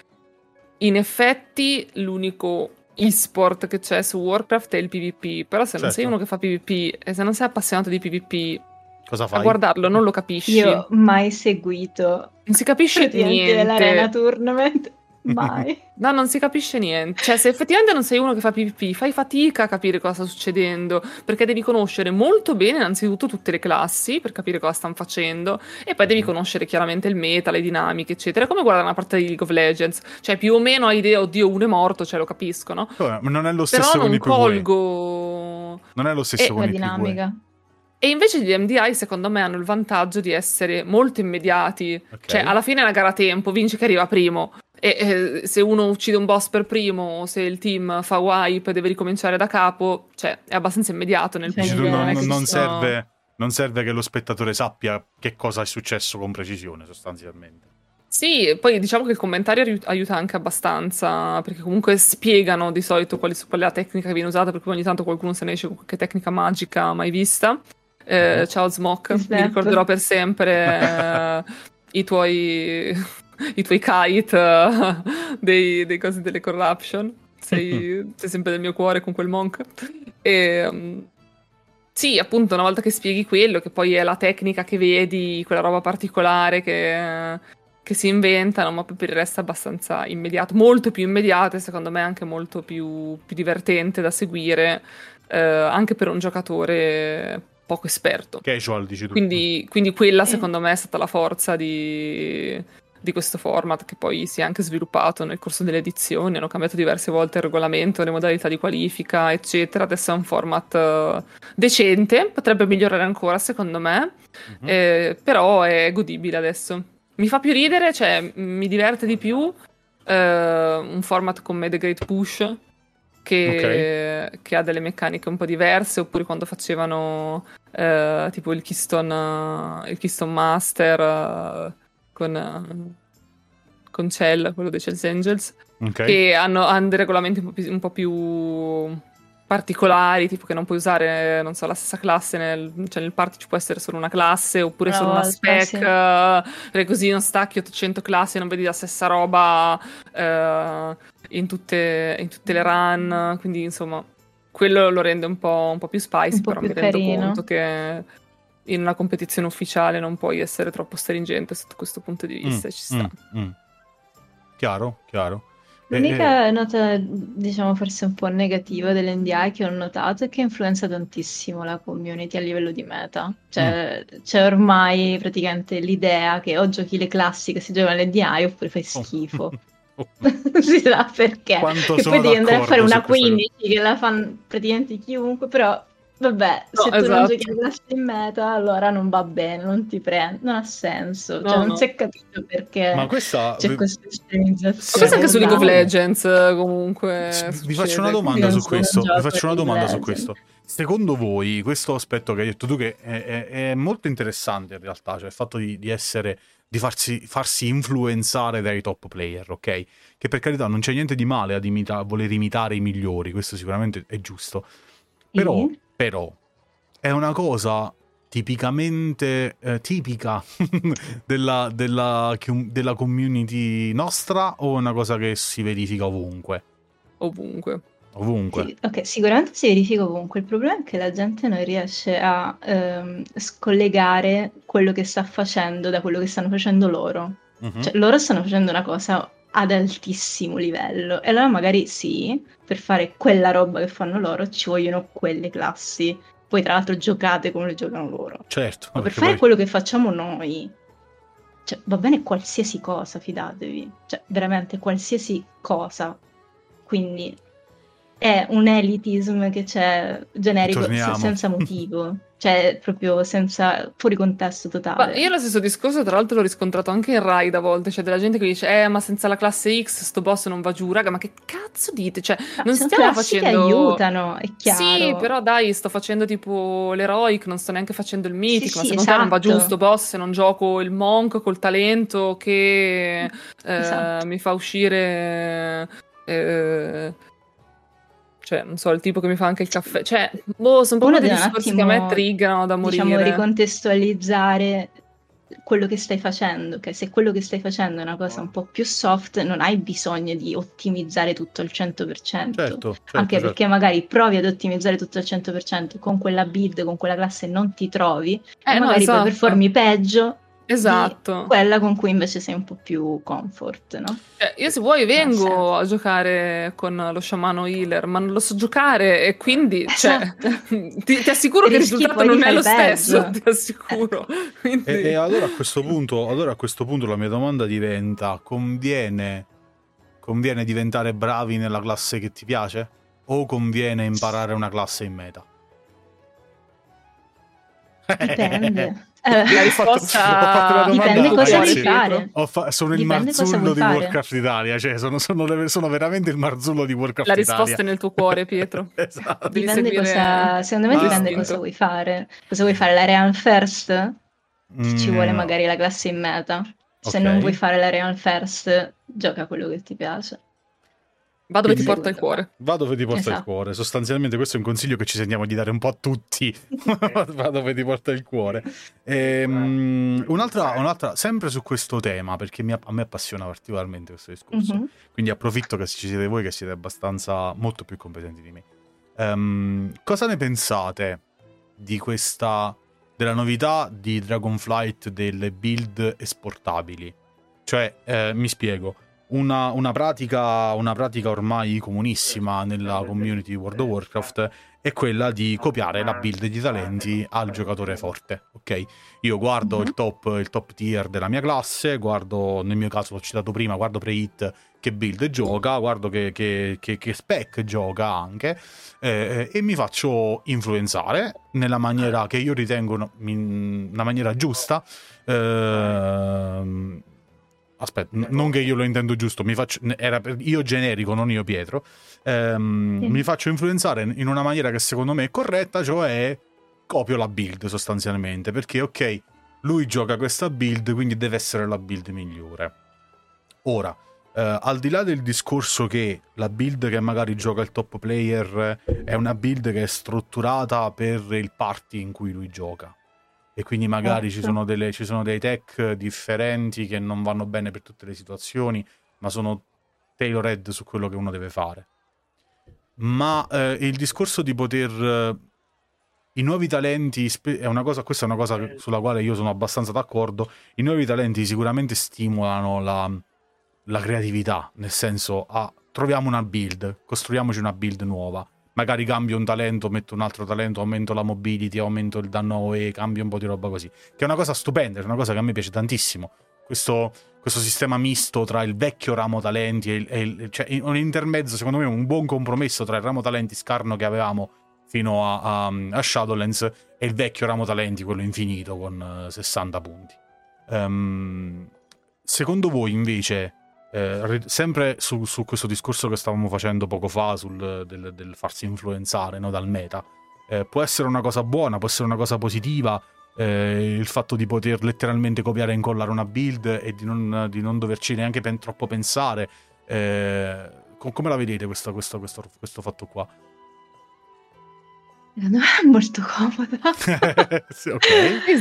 in effetti l'unico e-sport che c'è su Warcraft è il PvP, però se certo. non sei certo. uno che fa PvP e se non sei appassionato di PvP, cosa fai? A guardarlo non lo capisci. Io mai seguito. Non si capisce niente. dell'Arena Tournament. Mai. no, non si capisce niente. Cioè, se effettivamente non sei uno che fa PvP, fai fatica a capire cosa sta succedendo, perché devi conoscere molto bene innanzitutto tutte le classi per capire cosa stanno facendo e poi devi conoscere chiaramente il meta, le dinamiche, eccetera. Come guardare una partita di League of Legends. Cioè, più o meno hai idea, oddio, uno è morto, cioè lo capisco, no? ma non è lo stesso Però non colgo... Non è lo stesso è con la dinamica. E invece gli MDI, secondo me, hanno il vantaggio di essere molto immediati. Okay. Cioè, alla fine è una gara a tempo, vinci che arriva primo. E eh, se uno uccide un boss per primo, o se il team fa wipe e deve ricominciare da capo, cioè è abbastanza immediato nel cioè, non, non, non, serve, non serve che lo spettatore sappia che cosa è successo con precisione, sostanzialmente. Sì, poi diciamo che il commentario aiuta anche abbastanza, perché comunque spiegano di solito quali, qual è la tecnica che viene usata, perché ogni tanto qualcuno se ne esce con qualche tecnica magica mai vista. Eh, uh-huh. Ciao Smoke, mi ricorderò per sempre eh, i tuoi i tuoi kite uh, dei, dei cosi delle corruption. Sei, sei, sempre nel mio cuore con quel monk. E, um, sì, appunto, una volta che spieghi quello, che poi è la tecnica che vedi, quella roba particolare che, che si inventano, ma per il resto è abbastanza immediato, molto più immediato e secondo me anche molto più, più divertente da seguire, eh, anche per un giocatore poco esperto. Casual, dici tu. Quindi, quindi quella secondo me è stata la forza di, di questo format che poi si è anche sviluppato nel corso delle edizioni, hanno cambiato diverse volte il regolamento, le modalità di qualifica, eccetera. Adesso è un format uh, decente, potrebbe migliorare ancora secondo me, uh-huh. eh, però è godibile adesso. Mi fa più ridere, cioè mi diverte di più uh, un format come The Great Push, che, okay. che, ha delle meccaniche un po' diverse, oppure quando facevano uh, tipo il Keystone, il Keystone Master con, uh, con Cell, quello dei Cells Angels, okay. che hanno, hanno, dei regolamenti un po, più, un po' più particolari, tipo che non puoi usare, non so, la stessa classe nel, cioè nel party ci può essere solo una classe oppure una solo una spec, sì. uh, perché così non stacchi 800 classi e non vedi la stessa roba uh, in, tutte, in, tutte, le run, quindi insomma quello lo rende un po', un po più spicy, po però mi rendo carino. conto che in una competizione ufficiale non puoi essere troppo stringente sotto questo punto di vista, mm, ci sta. Mm, mm. Chiaro, chiaro. L'unica eh, nota, diciamo, forse un po' negativa dell'NDI che ho notato è che influenza tantissimo la community a livello di meta. Cioè, mm. c'è ormai praticamente l'idea che o giochi le classiche, si gioca l'NDI, oppure fai oh. schifo. Oh. si sa perché. Quanto e poi devi andare a fare una 15 che la fanno praticamente chiunque, però Vabbè, no, se tu esatto. non giochi a classe in meta, allora non va bene, non ti prende, non ha senso. No, cioè, no. non si è capito perché Ma questa... c'è questa estremizzazione. Ma questo anche su League of Legends, comunque. Vi faccio una domanda su questo. Vi faccio una domanda su questo. Secondo voi, questo aspetto che hai detto tu, che è, è, è molto interessante in realtà, cioè il fatto di, di essere di farsi, farsi, influenzare dai top player, ok? Che per carità non c'è niente di male ad imita- voler imitare i migliori, questo sicuramente è giusto. Però, mm-hmm. Però è una cosa tipicamente eh, tipica della, della, della, community nostra o è una cosa che si verifica ovunque? Ovunque. Ovunque. Sì, ok, sicuramente si verifica ovunque. Il problema è che la gente non riesce a ehm, scollegare quello che sta facendo da quello che stanno facendo loro. Uh-huh. Cioè, loro stanno facendo una cosa ad altissimo livello. E allora magari sì, per fare quella roba che fanno loro ci vogliono quelle classi. Poi tra l'altro giocate come le giocano loro. Certo. Ma per fare poi... quello che facciamo noi, cioè, va bene qualsiasi cosa, fidatevi. Cioè, veramente qualsiasi cosa. Quindi è un elitism che c'è generico senza motivo. Cioè, proprio senza fuori contesto totale. Ma io lo stesso discorso, tra l'altro, l'ho riscontrato anche in Raid a volte. Cioè, della gente che dice, eh, ma senza la classe X sto boss non va giù. Raga, ma che cazzo dite? Cioè, ma non stiamo facendo. Aiutano, è chiaro. Sì, però dai, sto facendo tipo l'eroic, non sto neanche facendo il mythic. Sì, ma sì, secondo esatto. non va giù esatto. sto boss se non gioco il monk col talento che eh, esatto. mi fa uscire. Eh, cioè, non so, il tipo che mi fa anche il caffè. Cioè, boh, sono proprio dei discorsi che a me triggerano da morire. Diciamo, ricontestualizzare quello che stai facendo, che se quello che stai facendo è una cosa un po' più soft, non hai bisogno di ottimizzare tutto al 100%. Certo, certo, anche certo. perché magari provi ad ottimizzare tutto al 100% con quella build, con quella classe non ti trovi, eh, e magari no, esatto. poi performi peggio Esatto. Quella con cui invece sei un po' più comfort, no? Cioè, io se vuoi vengo a giocare con lo sciamano healer, ma non lo so giocare e quindi cioè, esatto. cioè, ti, ti, assicuro che il risultato non è lo stesso, ti assicuro. Quindi... E, e allora, a questo punto, allora a questo punto la mia domanda diventa, conviene, conviene diventare bravi nella classe che ti piace? O conviene imparare una classe in meta? Dipende. Eh, la risposta dipende cosa vuoi fare. Fa... sono dipende il marzullo di fare. Warcraft Italia, cioè sono, sono, sono, veramente il marzullo di Warcraft Italia. La risposta è nel tuo cuore, Pietro. esatto. Dipende cosa, secondo me dipende istinto. cosa vuoi fare. Cosa vuoi fare? La Real First? Mm. Ci vuole magari la classe in meta. Se okay. non vuoi fare la Real First, gioca quello che ti piace. Va dove ti porta il cuore. Va dove ti porta esatto. il cuore. Sostanzialmente questo è un consiglio che ci sentiamo di dare un po' a tutti. Va dove ti porta il cuore. Ehm, un'altra, un'altra, sempre su questo tema, perché mi, a me appassiona particolarmente questo discorso. Mm-hmm. Quindi approfitto che ci siete voi che siete abbastanza molto più competenti di me. Um, cosa ne pensate di questa della novità di Dragonflight delle build esportabili? Cioè, eh, mi spiego una, una, pratica, una pratica ormai comunissima nella community di World of Warcraft è quella di copiare la build di talenti al giocatore forte, ok? Io guardo mm-hmm. il, top, il, top, tier della mia classe, guardo, nel mio caso l'ho citato prima, guardo pre-hit che build gioca, guardo che, che, che, che spec gioca anche eh, e mi faccio influenzare nella maniera che io ritengo una maniera giusta. Eh, aspetta, n- non che io lo intendo giusto, mi faccio, era io generico, non io Pietro, ehm, sì. mi faccio influenzare in una maniera che secondo me è corretta, cioè copio la build sostanzialmente, perché ok, lui gioca questa build, quindi deve essere la build migliore. Ora, eh, al di là del discorso che la build che magari gioca il top player è una build che è strutturata per il party in cui lui gioca e quindi magari ci sono, delle, ci sono dei tech differenti che non vanno bene per tutte le situazioni, ma sono tailored su quello che uno deve fare. Ma eh, il discorso di poter... Eh, I nuovi talenti, è una cosa, questa è una cosa sulla quale io sono abbastanza d'accordo, i nuovi talenti sicuramente stimolano la, la creatività, nel senso, ah, troviamo una build, costruiamoci una build nuova magari cambio un talento, metto un altro talento, aumento la mobility, aumento il danno e cambio un po' di roba così. Che è una cosa stupenda, è una cosa che a me piace tantissimo. Questo, questo sistema misto tra il vecchio ramo talenti e e cioè un intermezzo, secondo me, un buon compromesso tra il ramo talenti scarno che avevamo fino a, a, a Shadowlands e il vecchio ramo talenti, quello infinito con 60 punti. Um, secondo voi invece eh, sempre su, su, questo discorso che stavamo facendo poco fa, sul, del, del farsi influenzare no, dal meta, eh, può essere una cosa buona, può essere una cosa positiva eh, il fatto di poter letteralmente copiare e incollare una build e di non, di non doverci neanche pen, troppo pensare. Eh, come la vedete questa, questa, questo, questo fatto qua? Secondo me è molto comoda. sì, ok.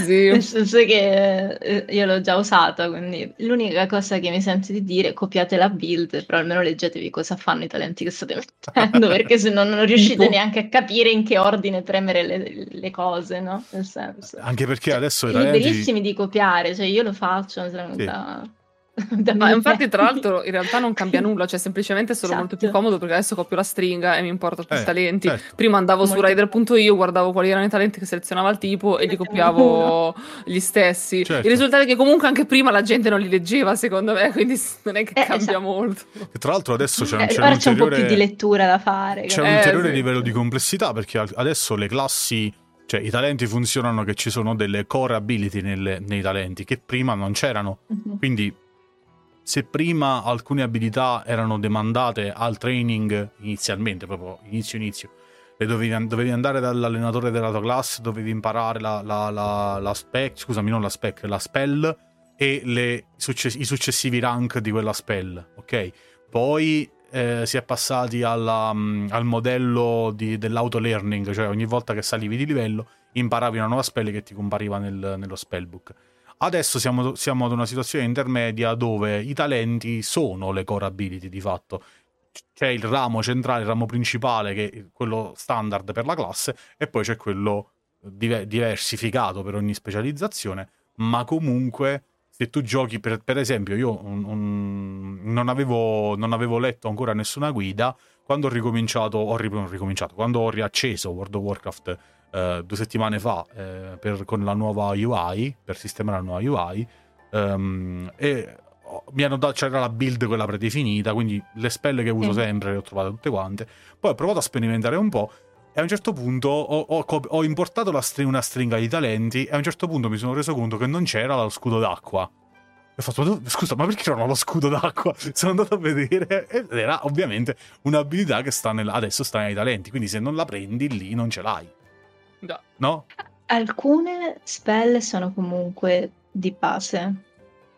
sì. Nel senso che eh, io l'ho già usata, quindi l'unica cosa che mi sento di dire è copiate la build, però almeno leggetevi cosa fanno i talenti che state mettendo, perché se no non riuscite neanche a capire in che ordine premere le, le cose, no? Nel senso. Anche perché adesso i talenti... liberissimi di copiare, cioè io lo faccio, sì. Ma infatti, tra l'altro, in realtà non cambia nulla, cioè semplicemente è solo esatto. molto più esatto. comodo perché adesso copio la stringa e mi importa tutti eh, i talenti. Certo. Prima andavo molto... su rider.io, guardavo quali erano i talenti che selezionava il tipo e li copiavo gli stessi. Certo. Il risultato è che comunque anche prima la gente non li leggeva, secondo me, quindi non è che eh, cambia esatto. molto. E tra l'altro adesso c'è, eh, c'è, un, c'è un po' più di lettura da fare. C'è un ulteriore sì. livello di complessità perché adesso le classi cioè, i talenti funzionano che ci sono delle core ability nelle, nei talenti che prima non c'erano. Uh-huh. Quindi se prima alcune abilità erano demandate al training inizialmente, proprio inizio inizio, dovevi, dovevi andare dall'allenatore della tua classe, dovevi imparare la, la, la, la, spec, scusami, non la spec, la spell e le, i successivi rank di quella spell, ok? Poi eh, si è passati alla, um, al modello di, dell'auto-learning, cioè ogni volta che salivi di livello imparavi una nuova spell che ti compariva nel, nello spellbook Adesso siamo, siamo, ad una situazione intermedia dove i talenti sono le core ability di fatto. C'è il ramo centrale, il ramo principale, che è quello standard per la classe, e poi c'è quello diver- diversificato per ogni specializzazione, ma comunque se tu giochi, per, per esempio, io un, un, non, avevo, non, avevo, letto ancora nessuna guida, quando ho ricominciato, ho ricominciato, quando ho riacceso World of Warcraft eh, due settimane fa eh, per, con la nuova UI, per sistemare la nuova UI, um, e mi hanno dato, c'era la build quella predefinita, quindi le spelle che uso sempre le ho trovate tutte quante. Poi ho provato a sperimentare un po' e a un certo punto ho, ho, ho importato str- una stringa di talenti e a un certo punto mi sono reso conto che non c'era lo scudo d'acqua. E ho fatto, scusa, ma perché non ho lo scudo d'acqua? Sono andato a vedere ed era ovviamente un'abilità che sta nel, adesso sta nei talenti, quindi se non la prendi lì non ce l'hai. No. no? Alcune spell sono comunque di base,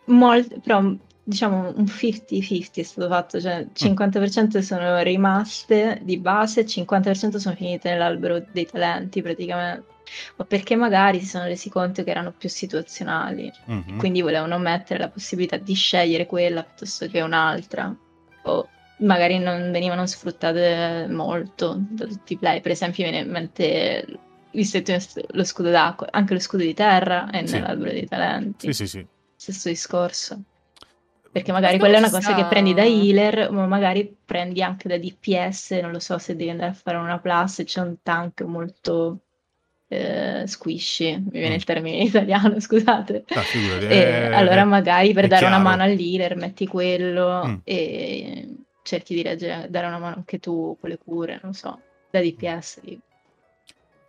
Molte, però diciamo un 50-50 è stato fatto, cioè 50% mm. sono rimaste di base, 50% sono finite nell'albero dei talenti praticamente, ma perché magari si sono resi conto che erano più situazionali, mm-hmm. quindi volevano mettere la possibilità di scegliere quella piuttosto che un'altra, o magari non venivano sfruttate molto da tutti i play, per esempio viene in mente visto che lo scudo d'acqua, anche lo scudo di terra è sì. nell'albero dei talenti. Sì, sì, sì. Stesso discorso. Perché magari quella è una cosa che prendi da healer, ma magari prendi anche da DPS, non lo so se devi andare a fare una plus c'è un tank molto eh, squishy, mi viene mm. il termine in italiano, scusate. Ah, e, allora magari per dare chiaro. una mano all'healer metti quello mm. e cerchi di reggere, dare una mano anche tu con le cure, non so, da DPS. Lì.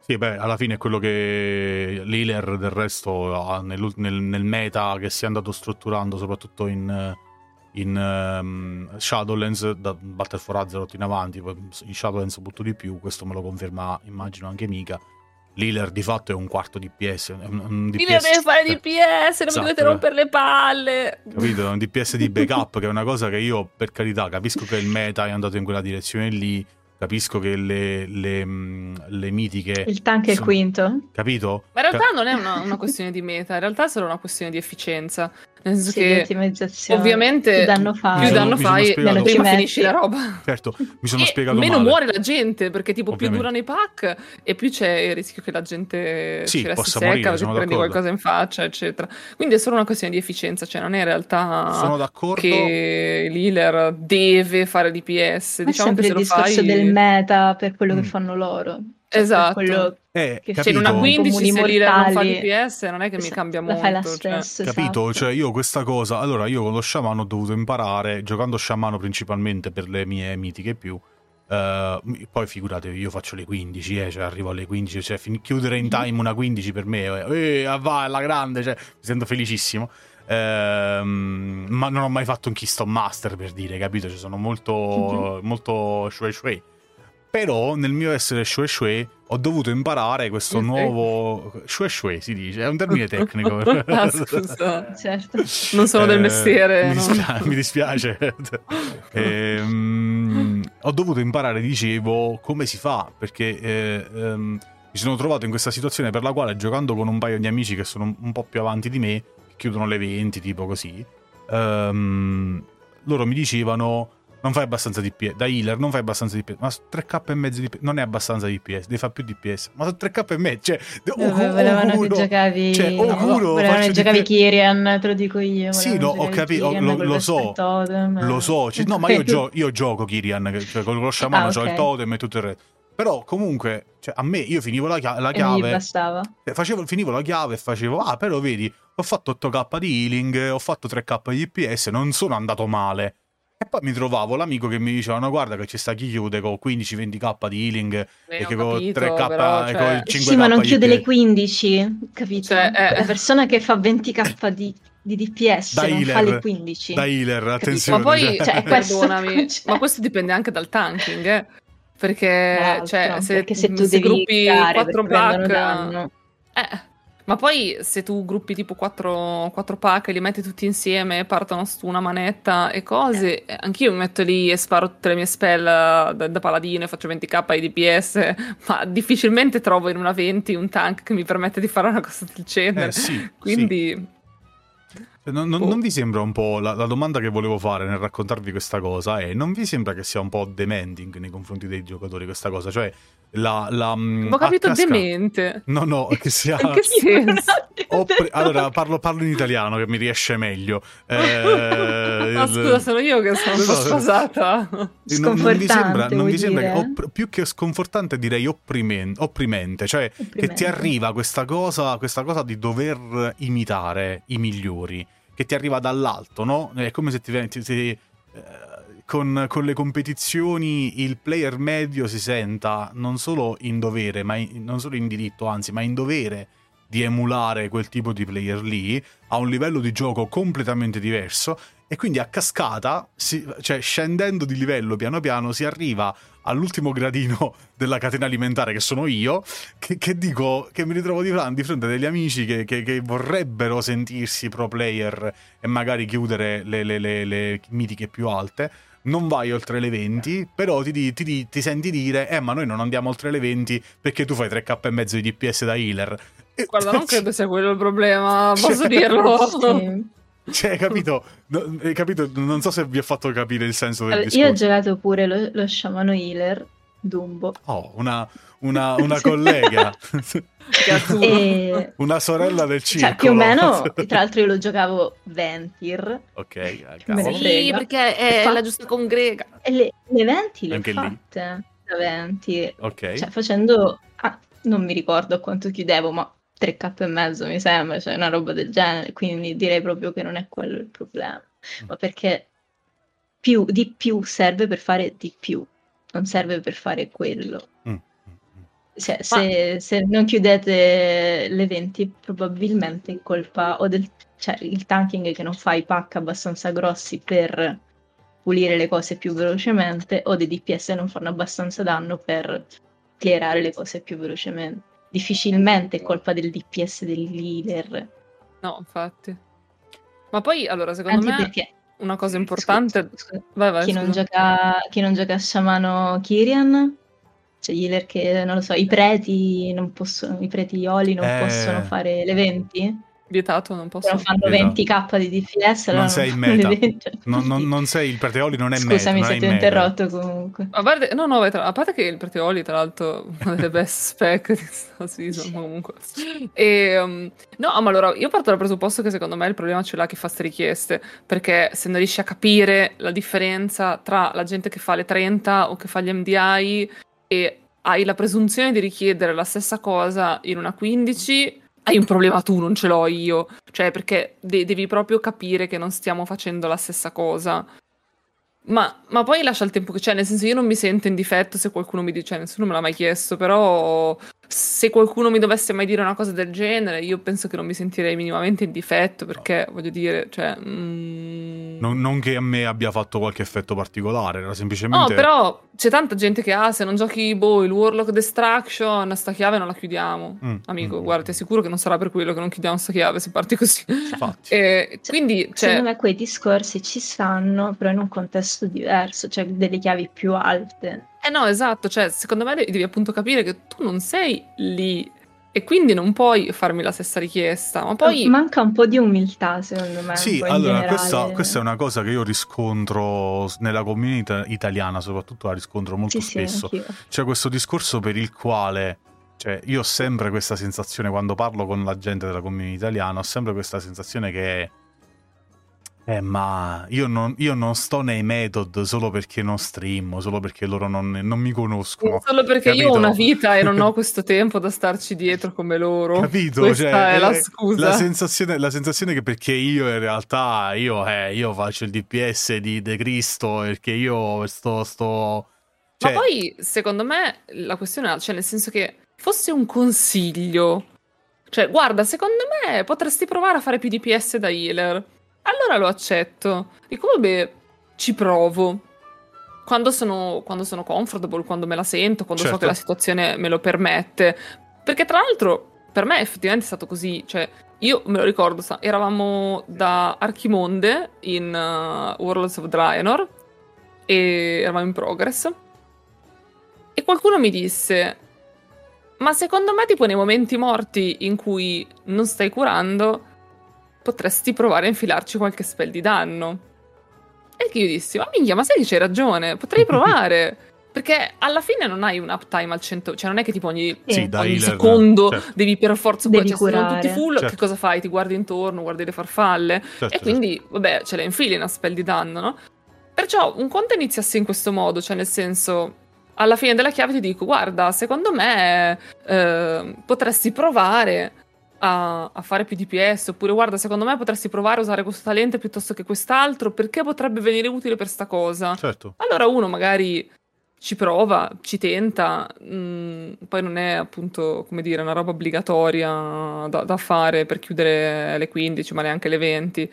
Sì, beh, alla fine è quello che l'healer del resto ha nel, nel, nel, meta che si è andato strutturando soprattutto in, in um, Shadowlands, da Battle for Azeroth in avanti, in Shadowlands molto di più, questo me lo conferma immagino anche Mika. L'healer di fatto è un quarto DPS. Un, un DPS L'healer deve fare DPS, non esatto, mi dovete rompere le palle. Capito? Un DPS di backup che è una cosa che io, per carità, capisco che il meta è andato in quella direzione lì Capisco che le, le, mm, le mitiche. Il tank è il quinto. Capito? Ma in realtà non è una, una, questione di meta, in realtà è solo una questione di efficienza. Nel senso sì, che ottimizzazione. ovviamente più danno fai, più danno fai meno prima finisci la roba. Certo, mi sono e spiegato meno male. muore la gente, perché tipo ovviamente. più durano i pack e più c'è il rischio che la gente sì, ci resti secca, morire, perché prendi qualcosa in faccia, eccetera. Quindi è solo una questione di efficienza, cioè non è in realtà sono d'accordo. che l'healer deve fare DPS. Ma diciamo è sempre che il discorso fai... del meta per quello mm. che fanno loro. Cioè, esatto. Eh, che c'è in una 15 se l'Ira non fa DPS non è che mi cambia molto. Fai la stessa, cioè. Capito? Cioè io questa cosa... Allora io con lo sciamano ho dovuto imparare, giocando sciamano principalmente per le mie mitiche più, Uh, poi figuratevi, io faccio le 15, eh, cioè arrivo alle 15, cioè fin- chiudere in time una 15 per me, eh, eh, va, alla grande, cioè, mi sento felicissimo. Uh, ma non ho mai fatto un Keystone Master per dire, capito? Cioè, sono molto, mm-hmm. molto shui shui. Però nel mio essere shue shue ho dovuto imparare questo nuovo shue shue si dice, è un termine tecnico. ah, scusa, certo. Non sono del eh, mestiere. Mi, dispia- no. mi dispiace. ehm, ho dovuto imparare, dicevo, come si fa, perché eh, ehm, mi sono trovato in questa situazione per la quale giocando con un paio di amici che sono un po' più avanti di me, che chiudono le 20, tipo così, ehm, loro mi dicevano non fai abbastanza DPS. Da healer non fai abbastanza DPS. Ma 3k e mezzo DPS non è abbastanza DPS, devi fare più DPS. Ma sono 3k e mezzo. Cioè, oh, volevano che giocavi. Cioè, oh, no, volevano che giocavi DPS. Kyrian, te lo dico io. Sì, no, ho capito, lo, lo so. Totem, lo so. Cioè, no, ma io, gio- io gioco Kyrian, cioè con lo sciamano ah, okay. ho il totem e tutto il resto. Però comunque, cioè, a me io finivo la, chia- la chiave. E bastava. Facevo, finivo la chiave e facevo, ah, però vedi, ho fatto 8k di healing, ho fatto 3k di DPS, non sono andato male. E poi mi trovavo l'amico che mi diceva: No, guarda che ci sta chi chiude con 15-20k di healing eh, e che con 3k però, cioè... con 5k. Sì, ma non chiude le 15, capito? Cioè, eh... La persona che fa 20k di, di DPS da non healer, fa le 15. Da healer, attenzione. Ma poi, cioè, perdonami, ma questo dipende anche dal tanking, eh? Perché, cioè, se, perché se tu se devi gruppi 4 pack. Eh, ma poi se tu gruppi tipo 4, 4 pack e li metti tutti insieme, partono su una manetta e cose, eh. anch'io mi metto lì e sparo tutte le mie spell da, da paladino e faccio 20k di DPS, ma difficilmente trovo in una 20 un tank che mi permette di fare una cosa del genere. Eh, sì, Quindi... Sì. Non, non, oh. non, vi sembra un po' la, la, domanda che volevo fare nel raccontarvi questa cosa è non vi sembra che sia un po' demanding nei confronti dei giocatori questa cosa? Cioè la, la mm, Ho capito casca... demente. No, no, che sia In che senso? Pre... Allora, parlo, parlo, in italiano che mi riesce meglio. Eh... Ma scusa, sono io che sono un po' sposata. Non, non vi sembra, non vi sembra che, opp... più che sconfortante direi opprimen... opprimente, cioè opprimente. che ti arriva questa cosa, questa cosa di dover imitare i migliori che ti arriva dall'alto, no? È come se ti, ti, ti eh, con, con, le competizioni il player medio si senta non solo in dovere, ma in, non solo in diritto, anzi, ma in dovere di emulare quel tipo di player lì a un livello di gioco completamente diverso e quindi a cascata, si, cioè scendendo di livello piano piano, si arriva all'ultimo gradino della catena alimentare che sono io, che, che dico che mi ritrovo di, di fronte a degli amici che, che, che, vorrebbero sentirsi pro player e magari chiudere le, le, le, le mitiche più alte. Non vai oltre le 20, però ti, ti, ti, senti dire: Eh, ma noi non andiamo oltre le 20 perché tu fai 3k e mezzo di DPS da healer. Guarda, non credo sia quello il problema, posso cioè, dirlo. Sì. Cioè, capito? No, capito? Non so se vi ho fatto capire il senso del allora, discorso. Io ho giocato pure lo, lo sciamano healer, Dumbo. Oh, una, una, una collega. e... Una sorella del circolo. Cioè, più o meno, tra l'altro io lo giocavo Ventir. Ok, eh, Sì, perché è Fa... la giusta congrega. E le, le Venti le ho fatte da Venti. Ok. Cioè, facendo... Ah, non mi ricordo quanto chiudevo, ma 3k e mezzo mi sembra, cioè una roba del genere, quindi direi proprio che non è quello il problema, mm. ma perché più, di più serve per fare di più, non serve per fare quello. Mm. mm, mm. Cioè, se, ma... se, non chiudete le 20 probabilmente è colpa o del cioè, il tanking che non fa i pack abbastanza grossi per pulire le cose più velocemente o dei DPS non fanno abbastanza danno per clearare le cose più velocemente difficilmente è colpa del DPS del leader. No, infatti. Ma poi, allora, secondo Anche me perché... una cosa importante... Scusa, scusa. Vai, vai, chi, non gioca, chi non gioca a Shamano Kyrian, cioè gli healer che, non lo so, i preti non possono, i preti Oli non eh... possono fare le 20? Vietato, non posso. Però fanno Vietato. 20k di DPS. Non sei in meta. Non, non, non, sei il Preteoli, non è Scusami meta. Scusami se ti ho interrotto comunque. A parte, no, no, a parte che il Preteoli, tra l'altro, una delle best spec di questa season, comunque. E, um, no, ma allora, io parto dal presupposto che secondo me il problema ce l'ha chi fa queste richieste, perché se non riesci a capire la differenza tra la gente che fa le 30 o che fa gli MDI e hai la presunzione di richiedere la stessa cosa in una 15 hai un problema tu, non ce l'ho io. Cioè, perché de- devi proprio capire che non stiamo facendo la stessa cosa. Ma, ma, poi lascia il tempo che c'è, nel senso io non mi sento in difetto se qualcuno mi dice, nessuno me l'ha mai chiesto, però se qualcuno mi dovesse mai dire una cosa del genere, io penso che non mi sentirei minimamente in difetto, perché voglio dire, cioè... Mm... Non, non, che a me abbia fatto qualche effetto particolare, era semplicemente... No, però c'è tanta gente che ha, ah, se non giochi, boh, il Warlock Destruction, sta chiave non la chiudiamo. Mm, Amico, mm, guarda, ti assicuro che non sarà per quello che non chiudiamo sta chiave se parti così. Infatti. e, cioè, quindi, cioè... Secondo me quei discorsi ci stanno, però in un contesto diverso, cioè delle chiavi più alte. Eh no, esatto, cioè secondo me devi appunto capire che tu non sei lì e quindi non puoi farmi la stessa richiesta, ma poi... Manca un po' di umiltà, secondo me. Sì, allora, questa, questa, è una cosa che io riscontro nella comunità italiana, soprattutto la riscontro molto sì, spesso. Sì, C'è questo discorso per il quale... Cioè, io ho sempre questa sensazione, quando parlo con la gente della comunità italiana, ho sempre questa sensazione che eh, ma io non, io non, sto nei method solo perché non stream, solo perché loro non, non mi conoscono. Solo perché capito? io ho una vita e non ho questo tempo da starci dietro come loro. Capito? Questa cioè, è la scusa. La sensazione, la sensazione che perché io in realtà io, eh, io faccio il DPS di De Cristo perché io sto... sto cioè... Ma poi, secondo me, la questione è, cioè, nel senso che fosse un consiglio. Cioè, guarda, secondo me potresti provare a fare più DPS da healer allora lo accetto. Dico, vabbè, ci provo. Quando sono, quando sono comfortable, quando me la sento, quando certo. so che la situazione me lo permette. Perché tra l'altro, per me effettivamente è stato così. Cioè, io me lo ricordo, eravamo da Archimonde in uh, Worlds of Draenor e eravamo in progress. E qualcuno mi disse: Ma secondo me, tipo, nei momenti morti in cui non stai curando potresti provare a infilarci qualche spell di danno. E che io dissi, ma minchia, ma sai che c'hai ragione, potrei provare. Perché alla fine non hai un uptime al 100, cioè non è che tipo ogni, sì, ogni secondo certo. devi per forza devi cioè, curare. tutti full, certo. che cosa fai? Ti guardi intorno, guardi le farfalle certo, e quindi, vabbè, ce le infili una spell di danno, no? Perciò un conto iniziasse in questo modo, cioè nel senso alla fine della chiave ti dico, guarda, secondo me eh, potresti provare a, a, fare più DPS, oppure guarda, secondo me potresti provare a usare questo talento piuttosto che quest'altro, perché potrebbe venire utile per sta cosa. Certo. Allora uno magari ci prova, ci tenta, mh, mm, poi non è appunto, come dire, una roba obbligatoria da, da fare per chiudere alle 15, ma neanche alle 20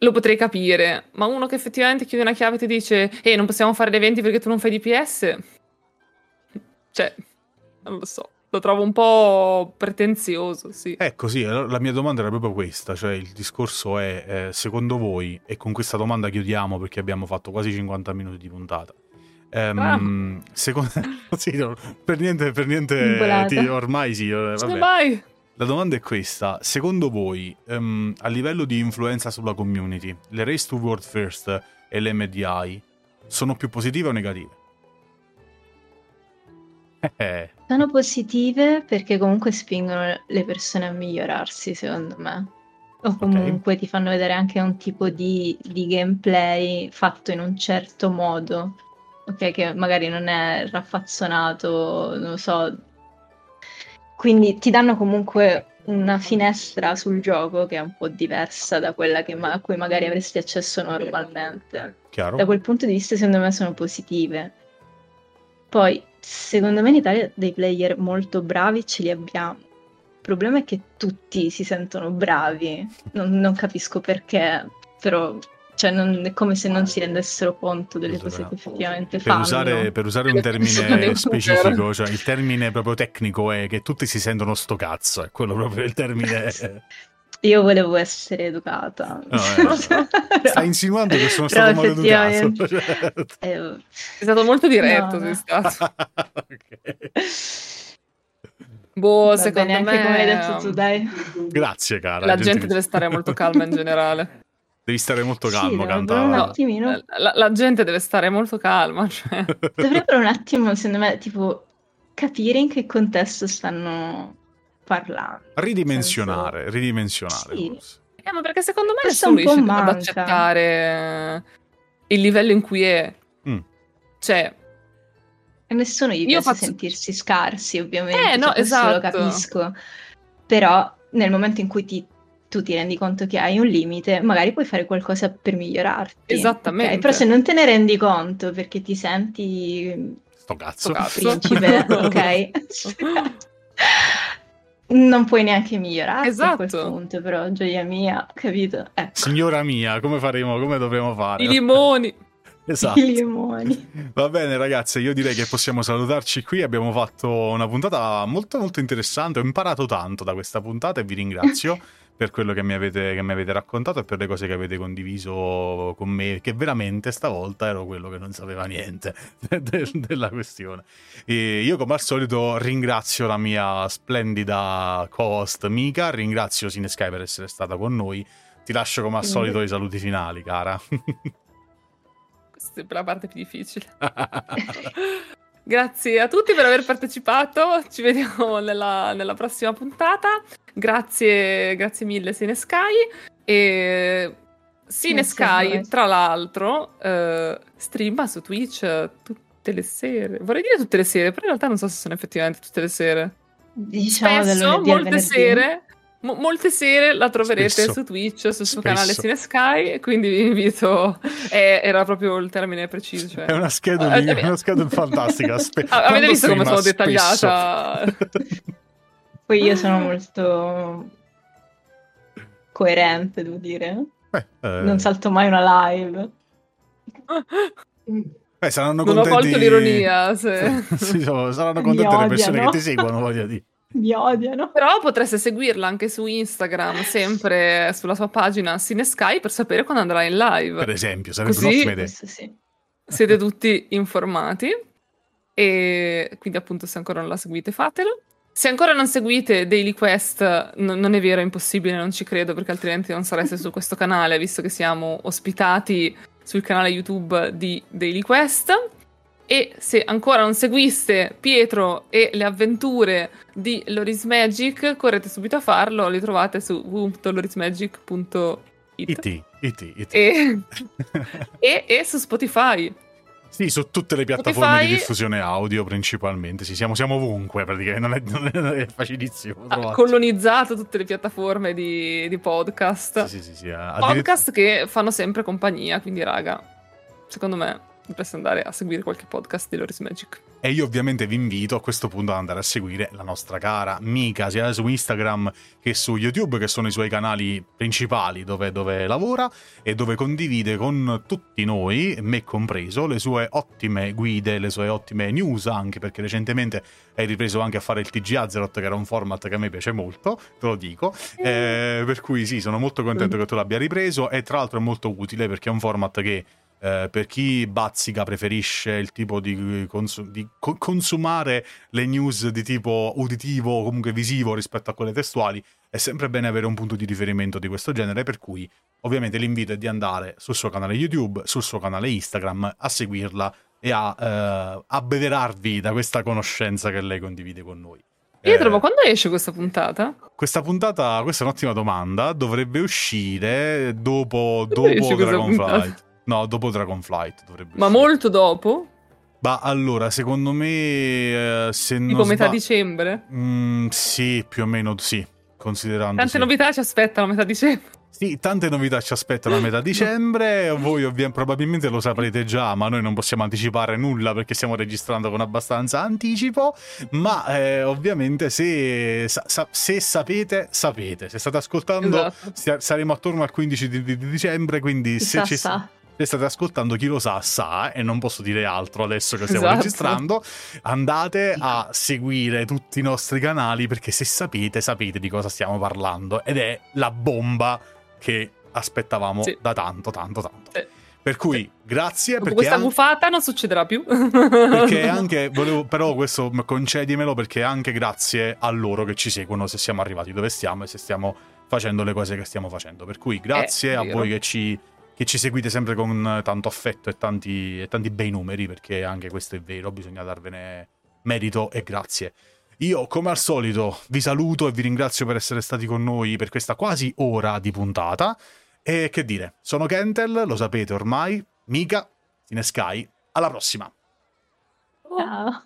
lo potrei capire, ma uno che effettivamente chiude una chiave e ti dice ehi non possiamo fare le 20 perché tu non fai DPS, cioè, non lo so, lo trovo un po' pretenzioso, sì. Ecco, sì, la mia domanda era proprio questa, cioè il discorso è, eh, secondo voi, e con questa domanda chiudiamo perché abbiamo fatto quasi 50 minuti di puntata, Um, ah. secondo... sì, no, per niente, per niente ti, ormai sì. Eh, vabbè. Vai. La domanda è questa: secondo voi, um, a livello di influenza sulla community, le Race to World First e le MDI sono più positive o negative? Eh. Sono positive perché comunque spingono le persone a migliorarsi, secondo me. O comunque okay. ti fanno vedere anche un tipo di, di gameplay fatto in un certo modo. Ok, che magari non è raffazzonato, non so, quindi ti danno comunque una finestra sul gioco che è un po' diversa da quella ma- a cui magari avresti accesso normalmente. Chiaro. Da quel punto di vista, secondo me, sono positive. Poi, secondo me, in Italia dei player molto bravi ce li abbiamo. Il problema è che tutti si sentono bravi. Non, non capisco perché, però cioè non, è come se non si rendessero conto delle cose che effettivamente per fanno. Usare, per usare un termine specifico, cioè il termine proprio tecnico è che tutti si sentono sto cazzo, è quello proprio il termine. Io volevo essere educata. No, eh, Stai insinuando che sono stato maleducato. Cioè... Eh, sei stato molto diretto, no, stato. okay. Boh, Va secondo bene, me... come hai detto tu, dai. Grazie, cara. La gente, gente deve stare molto calma in generale. Devi stare molto calmo, sì, cantava. Un attimino. La, la, gente deve stare molto calma. Cioè. Dovrebbero un attimo, secondo me, tipo, capire in che contesto stanno parlando. Ridimensionare, senso... ridimensionare. Sì. Eh, ma perché secondo me Questo nessuno riesce manca. ad accettare il livello in cui è. Mm. Cioè... E nessuno gli piace faccio... sentirsi scarsi, ovviamente. Eh, no, cioè, esatto. lo capisco. Però nel momento in cui ti tu ti rendi conto che hai un limite, magari puoi fare qualcosa per migliorarti. Esattamente. Okay? Però se non te ne rendi conto perché ti senti sto cazzo, principe, ok? non puoi neanche migliorarti esatto. a quel esatto. punto, però gioia mia, capito? Ecco. Signora mia, come faremo? Come dovremo fare? I limoni. Esatto. I limoni. Va bene ragazzi, io direi che possiamo salutarci qui, abbiamo fatto una puntata molto molto interessante, ho imparato tanto da questa puntata e vi ringrazio. per quello che mi, avete, che mi, avete, raccontato e per le cose che avete condiviso con me, che veramente stavolta ero quello che non sapeva niente de- de- della questione. E io come al solito ringrazio la mia splendida co-host Mika, ringrazio Sinesky per essere stata con noi, ti lascio come al solito i saluti finali, cara. Questa è la parte più difficile. Grazie a tutti per aver partecipato, ci vediamo nella, nella prossima puntata. Grazie, grazie mille Sinesky. E Sinesky, tra l'altro, eh, streama su Twitch tutte le sere. Vorrei dire tutte le sere, però in realtà non so se sono effettivamente tutte le sere. Diciamo Spesso, molte sere, mo- molte sere la troverete Spesso. su Twitch, sul suo canale Cinesky, quindi vi invito, eh, era proprio il termine preciso. Cioè. È una schedule, uh, una schedule fantastica. Spe- avete visto come sono dettagliata? Poi io sono molto coerente, devo dire. Beh, eh... Non salto mai una live. Beh, saranno non contenti... ho colto l'ironia. Se... sì, saranno contente le persone che ti seguono, voglio dire mi odiano. Però potreste seguirla anche su Instagram, sempre sulla sua pagina Cinesky per sapere quando andrà in live. Per esempio, sarebbe Così un'ottima idea. Sì. Siete tutti informati e quindi appunto se ancora non la seguite fatelo. Se ancora non seguite Daily Quest, n- non è vero, è impossibile, non ci credo, perché altrimenti non sareste su questo canale, visto che siamo ospitati sul canale YouTube di Daily Quest. E se ancora non seguiste Pietro e le avventure di Loris Magic, correte subito a farlo, li trovate su www.lorismagic.it. It, it, it. E, e, e su Spotify. Sì, su tutte le piattaforme Spotify... di diffusione audio principalmente. Sì, siamo, siamo ovunque praticamente, non è, non è facilissimo. Ha colonizzato tutte le piattaforme di, di podcast. Sì, sì, sì, sì Podcast che fanno sempre compagnia, quindi raga, secondo me dovreste andare a seguire qualche podcast di Loris Magic. E io ovviamente vi invito a questo punto ad andare a seguire la nostra cara Mika, sia su Instagram che su YouTube, che sono i suoi canali principali dove, dove lavora e dove condivide con tutti noi, me compreso, le sue ottime guide, le sue ottime news, anche perché recentemente hai ripreso anche a fare il TG Azeroth, che era un format che a me piace molto, te lo dico. Eh, per cui sì, sono molto contento che tu l'abbia ripreso e tra l'altro è molto utile perché è un format che eh, per chi bazzica preferisce il tipo di, cons- di co- consumare le news di tipo uditivo o comunque visivo rispetto a quelle testuali, è sempre bene avere un punto di riferimento di questo genere, per cui ovviamente l'invito è di andare sul suo canale YouTube, sul suo canale Instagram, a seguirla e a eh, abbeverarvi da questa conoscenza che lei condivide con noi. Pietro, eh, ma quando esce questa puntata? Questa puntata, questa è un'ottima domanda, dovrebbe uscire dopo, dopo Dragonflight. No, dopo Dragonflight dovrebbe Ma uscire. molto dopo? Ma allora, secondo me, eh, se tipo non metà sbag... dicembre? Mm, sì, più o meno sì, considerando... Tante sì. novità ci aspettano a metà dicembre. Sì, tante novità ci aspettano a metà dicembre, voi ovviamente probabilmente lo saprete già, ma noi non possiamo anticipare nulla perché stiamo registrando con abbastanza anticipo, ma eh, ovviamente se, sa, se, sapete, sapete, se state ascoltando esatto. saremo attorno al 15 di, di dicembre, quindi se ci... Sa se state ascoltando chi lo sa sa e non posso dire altro adesso che stiamo esatto. registrando andate a seguire tutti i nostri canali perché se sapete sapete di cosa stiamo parlando ed è la bomba che aspettavamo sì. da tanto tanto tanto sì. per cui sì. grazie Dopo questa buffata non succederà più perché anche volevo però questo concedimelo perché anche grazie a loro che ci seguono se siamo arrivati dove stiamo e se stiamo facendo le cose che stiamo facendo per cui grazie eh, a voi che ci che ci seguite sempre con tanto affetto e tanti, e tanti bei numeri, perché anche questo è vero, bisogna darvene merito e grazie. Io, come al solito, vi saluto e vi ringrazio per essere stati con noi per questa quasi ora di puntata. E che dire, sono Kentel, lo sapete ormai, Mika, Sky, alla prossima. Ciao.